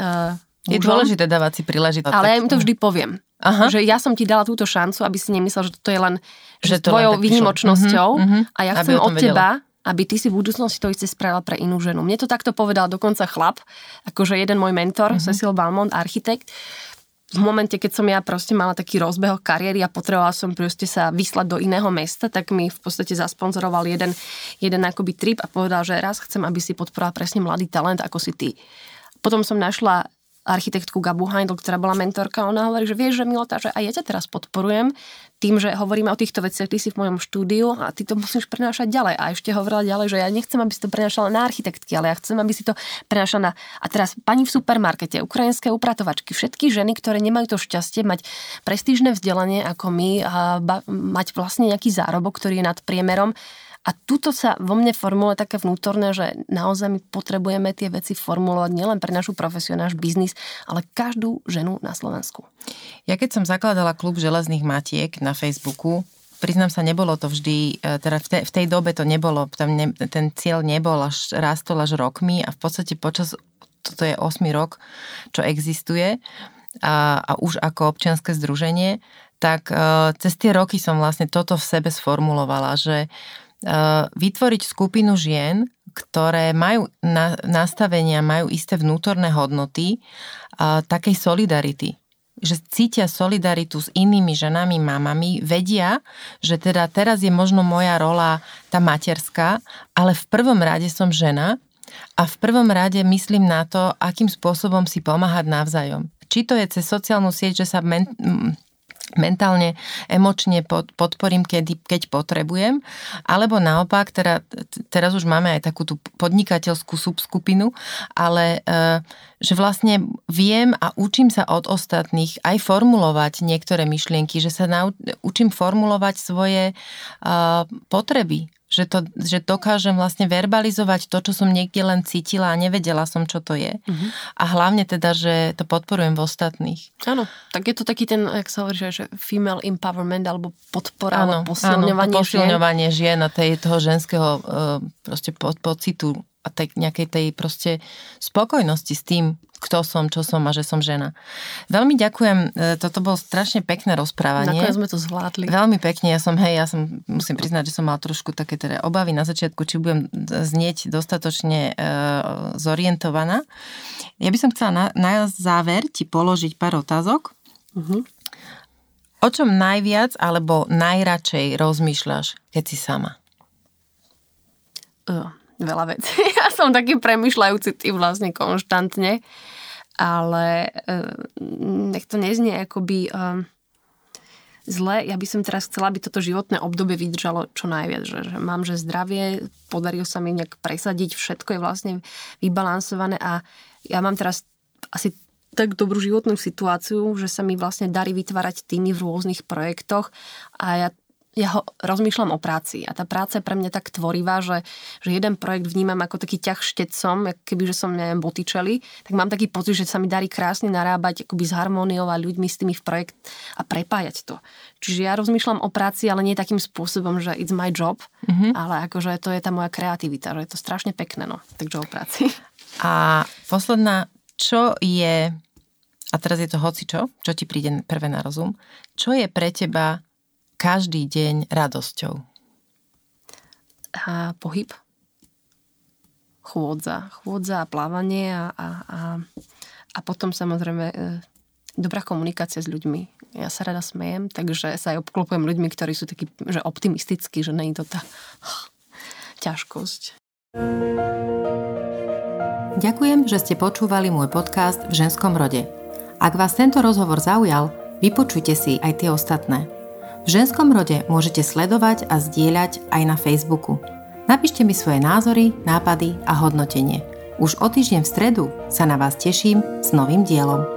uh, je dôležité dávať si príležitosť. Ale ja im to vždy poviem. Aha. Že ja som ti dala túto šancu, aby si nemyslel, že to je len že, že to tvojou výnimočnosťou uh-huh, uh-huh, a ja chcem od teba, aby ty si v budúcnosti to isté spravila pre inú ženu. Mne to takto povedal dokonca chlap, akože jeden môj mentor, uh-huh. Cecil Balmont, architekt, v momente, keď som ja proste mala taký rozbeh kariéry a potrebovala som proste sa vyslať do iného mesta, tak mi v podstate zasponzoroval jeden, jeden akoby trip a povedal, že raz chcem, aby si podporoval presne mladý talent, ako si ty. Potom som našla architektku Gabu Heindl, ktorá bola mentorka, ona hovorí, že vieš, že Milota, že aj ja ťa teraz podporujem tým, že hovoríme o týchto veciach, ty si v mojom štúdiu a ty to musíš prenášať ďalej. A ešte hovorila ďalej, že ja nechcem, aby si to prenášala na architektky, ale ja chcem, aby si to prenášala na... A teraz pani v supermarkete, ukrajinské upratovačky, všetky ženy, ktoré nemajú to šťastie mať prestížne vzdelanie ako my a mať vlastne nejaký zárobok, ktorý je nad priemerom, a tuto sa vo mne formuluje také vnútorné, že naozaj my potrebujeme tie veci formulovať nielen pre našu profesiu, náš biznis, ale každú ženu na Slovensku. Ja keď som zakladala klub železných matiek na Facebooku, priznám sa, nebolo to vždy, e, teda v tej, v tej dobe to nebolo, tam ne, ten cieľ nebol až, rástol až rokmi a v podstate počas, toto je 8 rok, čo existuje a, a už ako občianske združenie, tak uh, cez tie roky som vlastne toto v sebe sformulovala, že vytvoriť skupinu žien, ktoré majú na, nastavenia, majú isté vnútorné hodnoty a, takej solidarity. Že cítia solidaritu s inými ženami, mamami, vedia, že teda teraz je možno moja rola tá materská, ale v prvom rade som žena a v prvom rade myslím na to, akým spôsobom si pomáhať navzájom. Či to je cez sociálnu sieť, že sa men, mentálne, emočne podporím, kedy, keď potrebujem, alebo naopak, teda, teraz už máme aj takú tú podnikateľskú subskupinu, ale e, že vlastne viem a učím sa od ostatných aj formulovať niektoré myšlienky, že sa naučím formulovať svoje potreby, že, to, že dokážem vlastne verbalizovať to, čo som niekde len cítila a nevedela som, čo to je. Uh-huh. A hlavne teda, že to podporujem v ostatných. Áno, tak je to taký ten, jak sa hovorí, že female empowerment alebo podpora, áno, alebo posilňovanie, áno, posilňovanie žien. žien a tej, toho ženského uh, proste po, pocitu a tej, nejakej tej proste spokojnosti s tým, kto som, čo som a že som žena. Veľmi ďakujem, e, toto bolo strašne pekné rozprávanie. Nakoniec sme to zvládli. Veľmi pekne, ja som, hej, ja som, musím priznať, že som mal trošku také teda obavy na začiatku, či budem znieť dostatočne e, zorientovaná. Ja by som chcela na, na záver ti položiť pár otázok. Uh-huh. O čom najviac alebo najradšej rozmýšľaš, keď si sama? Uh veľa vecí. Ja som taký premyšľajúci typ vlastne konštantne, ale uh, nech to neznie akoby uh, zle. Ja by som teraz chcela, aby toto životné obdobie vydržalo čo najviac. Že, že mám, že zdravie, podarilo sa mi nejak presadiť, všetko je vlastne vybalansované a ja mám teraz asi tak dobrú životnú situáciu, že sa mi vlastne darí vytvárať týmy v rôznych projektoch a ja ja ho rozmýšľam o práci a tá práca je pre mňa tak tvorivá, že, že jeden projekt vnímam ako taký ťah štecom, keby že som, neviem, botičeli, tak mám taký pocit, že sa mi darí krásne narábať akoby s harmóniou a ľuďmi s tými v projekt a prepájať to. Čiže ja rozmýšľam o práci, ale nie takým spôsobom, že it's my job, mm-hmm. ale akože to je tá moja kreativita, že je to strašne pekné, no, takže o práci. A posledná, čo je, a teraz je to hoci čo, čo ti príde prvé na rozum, čo je pre teba každý deň radosťou? A pohyb. Chôdza. Chôdza a plávanie a, a, a, a potom samozrejme e, dobrá komunikácia s ľuďmi. Ja sa rada smejem, takže sa aj obklopujem ľuďmi, ktorí sú takí že optimistickí, že je to tá ťažkosť. Ďakujem, že ste počúvali môj podcast v ženskom rode. Ak vás tento rozhovor zaujal, vypočujte si aj tie ostatné. V ženskom rode môžete sledovať a zdieľať aj na Facebooku. Napíšte mi svoje názory, nápady a hodnotenie. Už o týždeň v stredu sa na vás teším s novým dielom.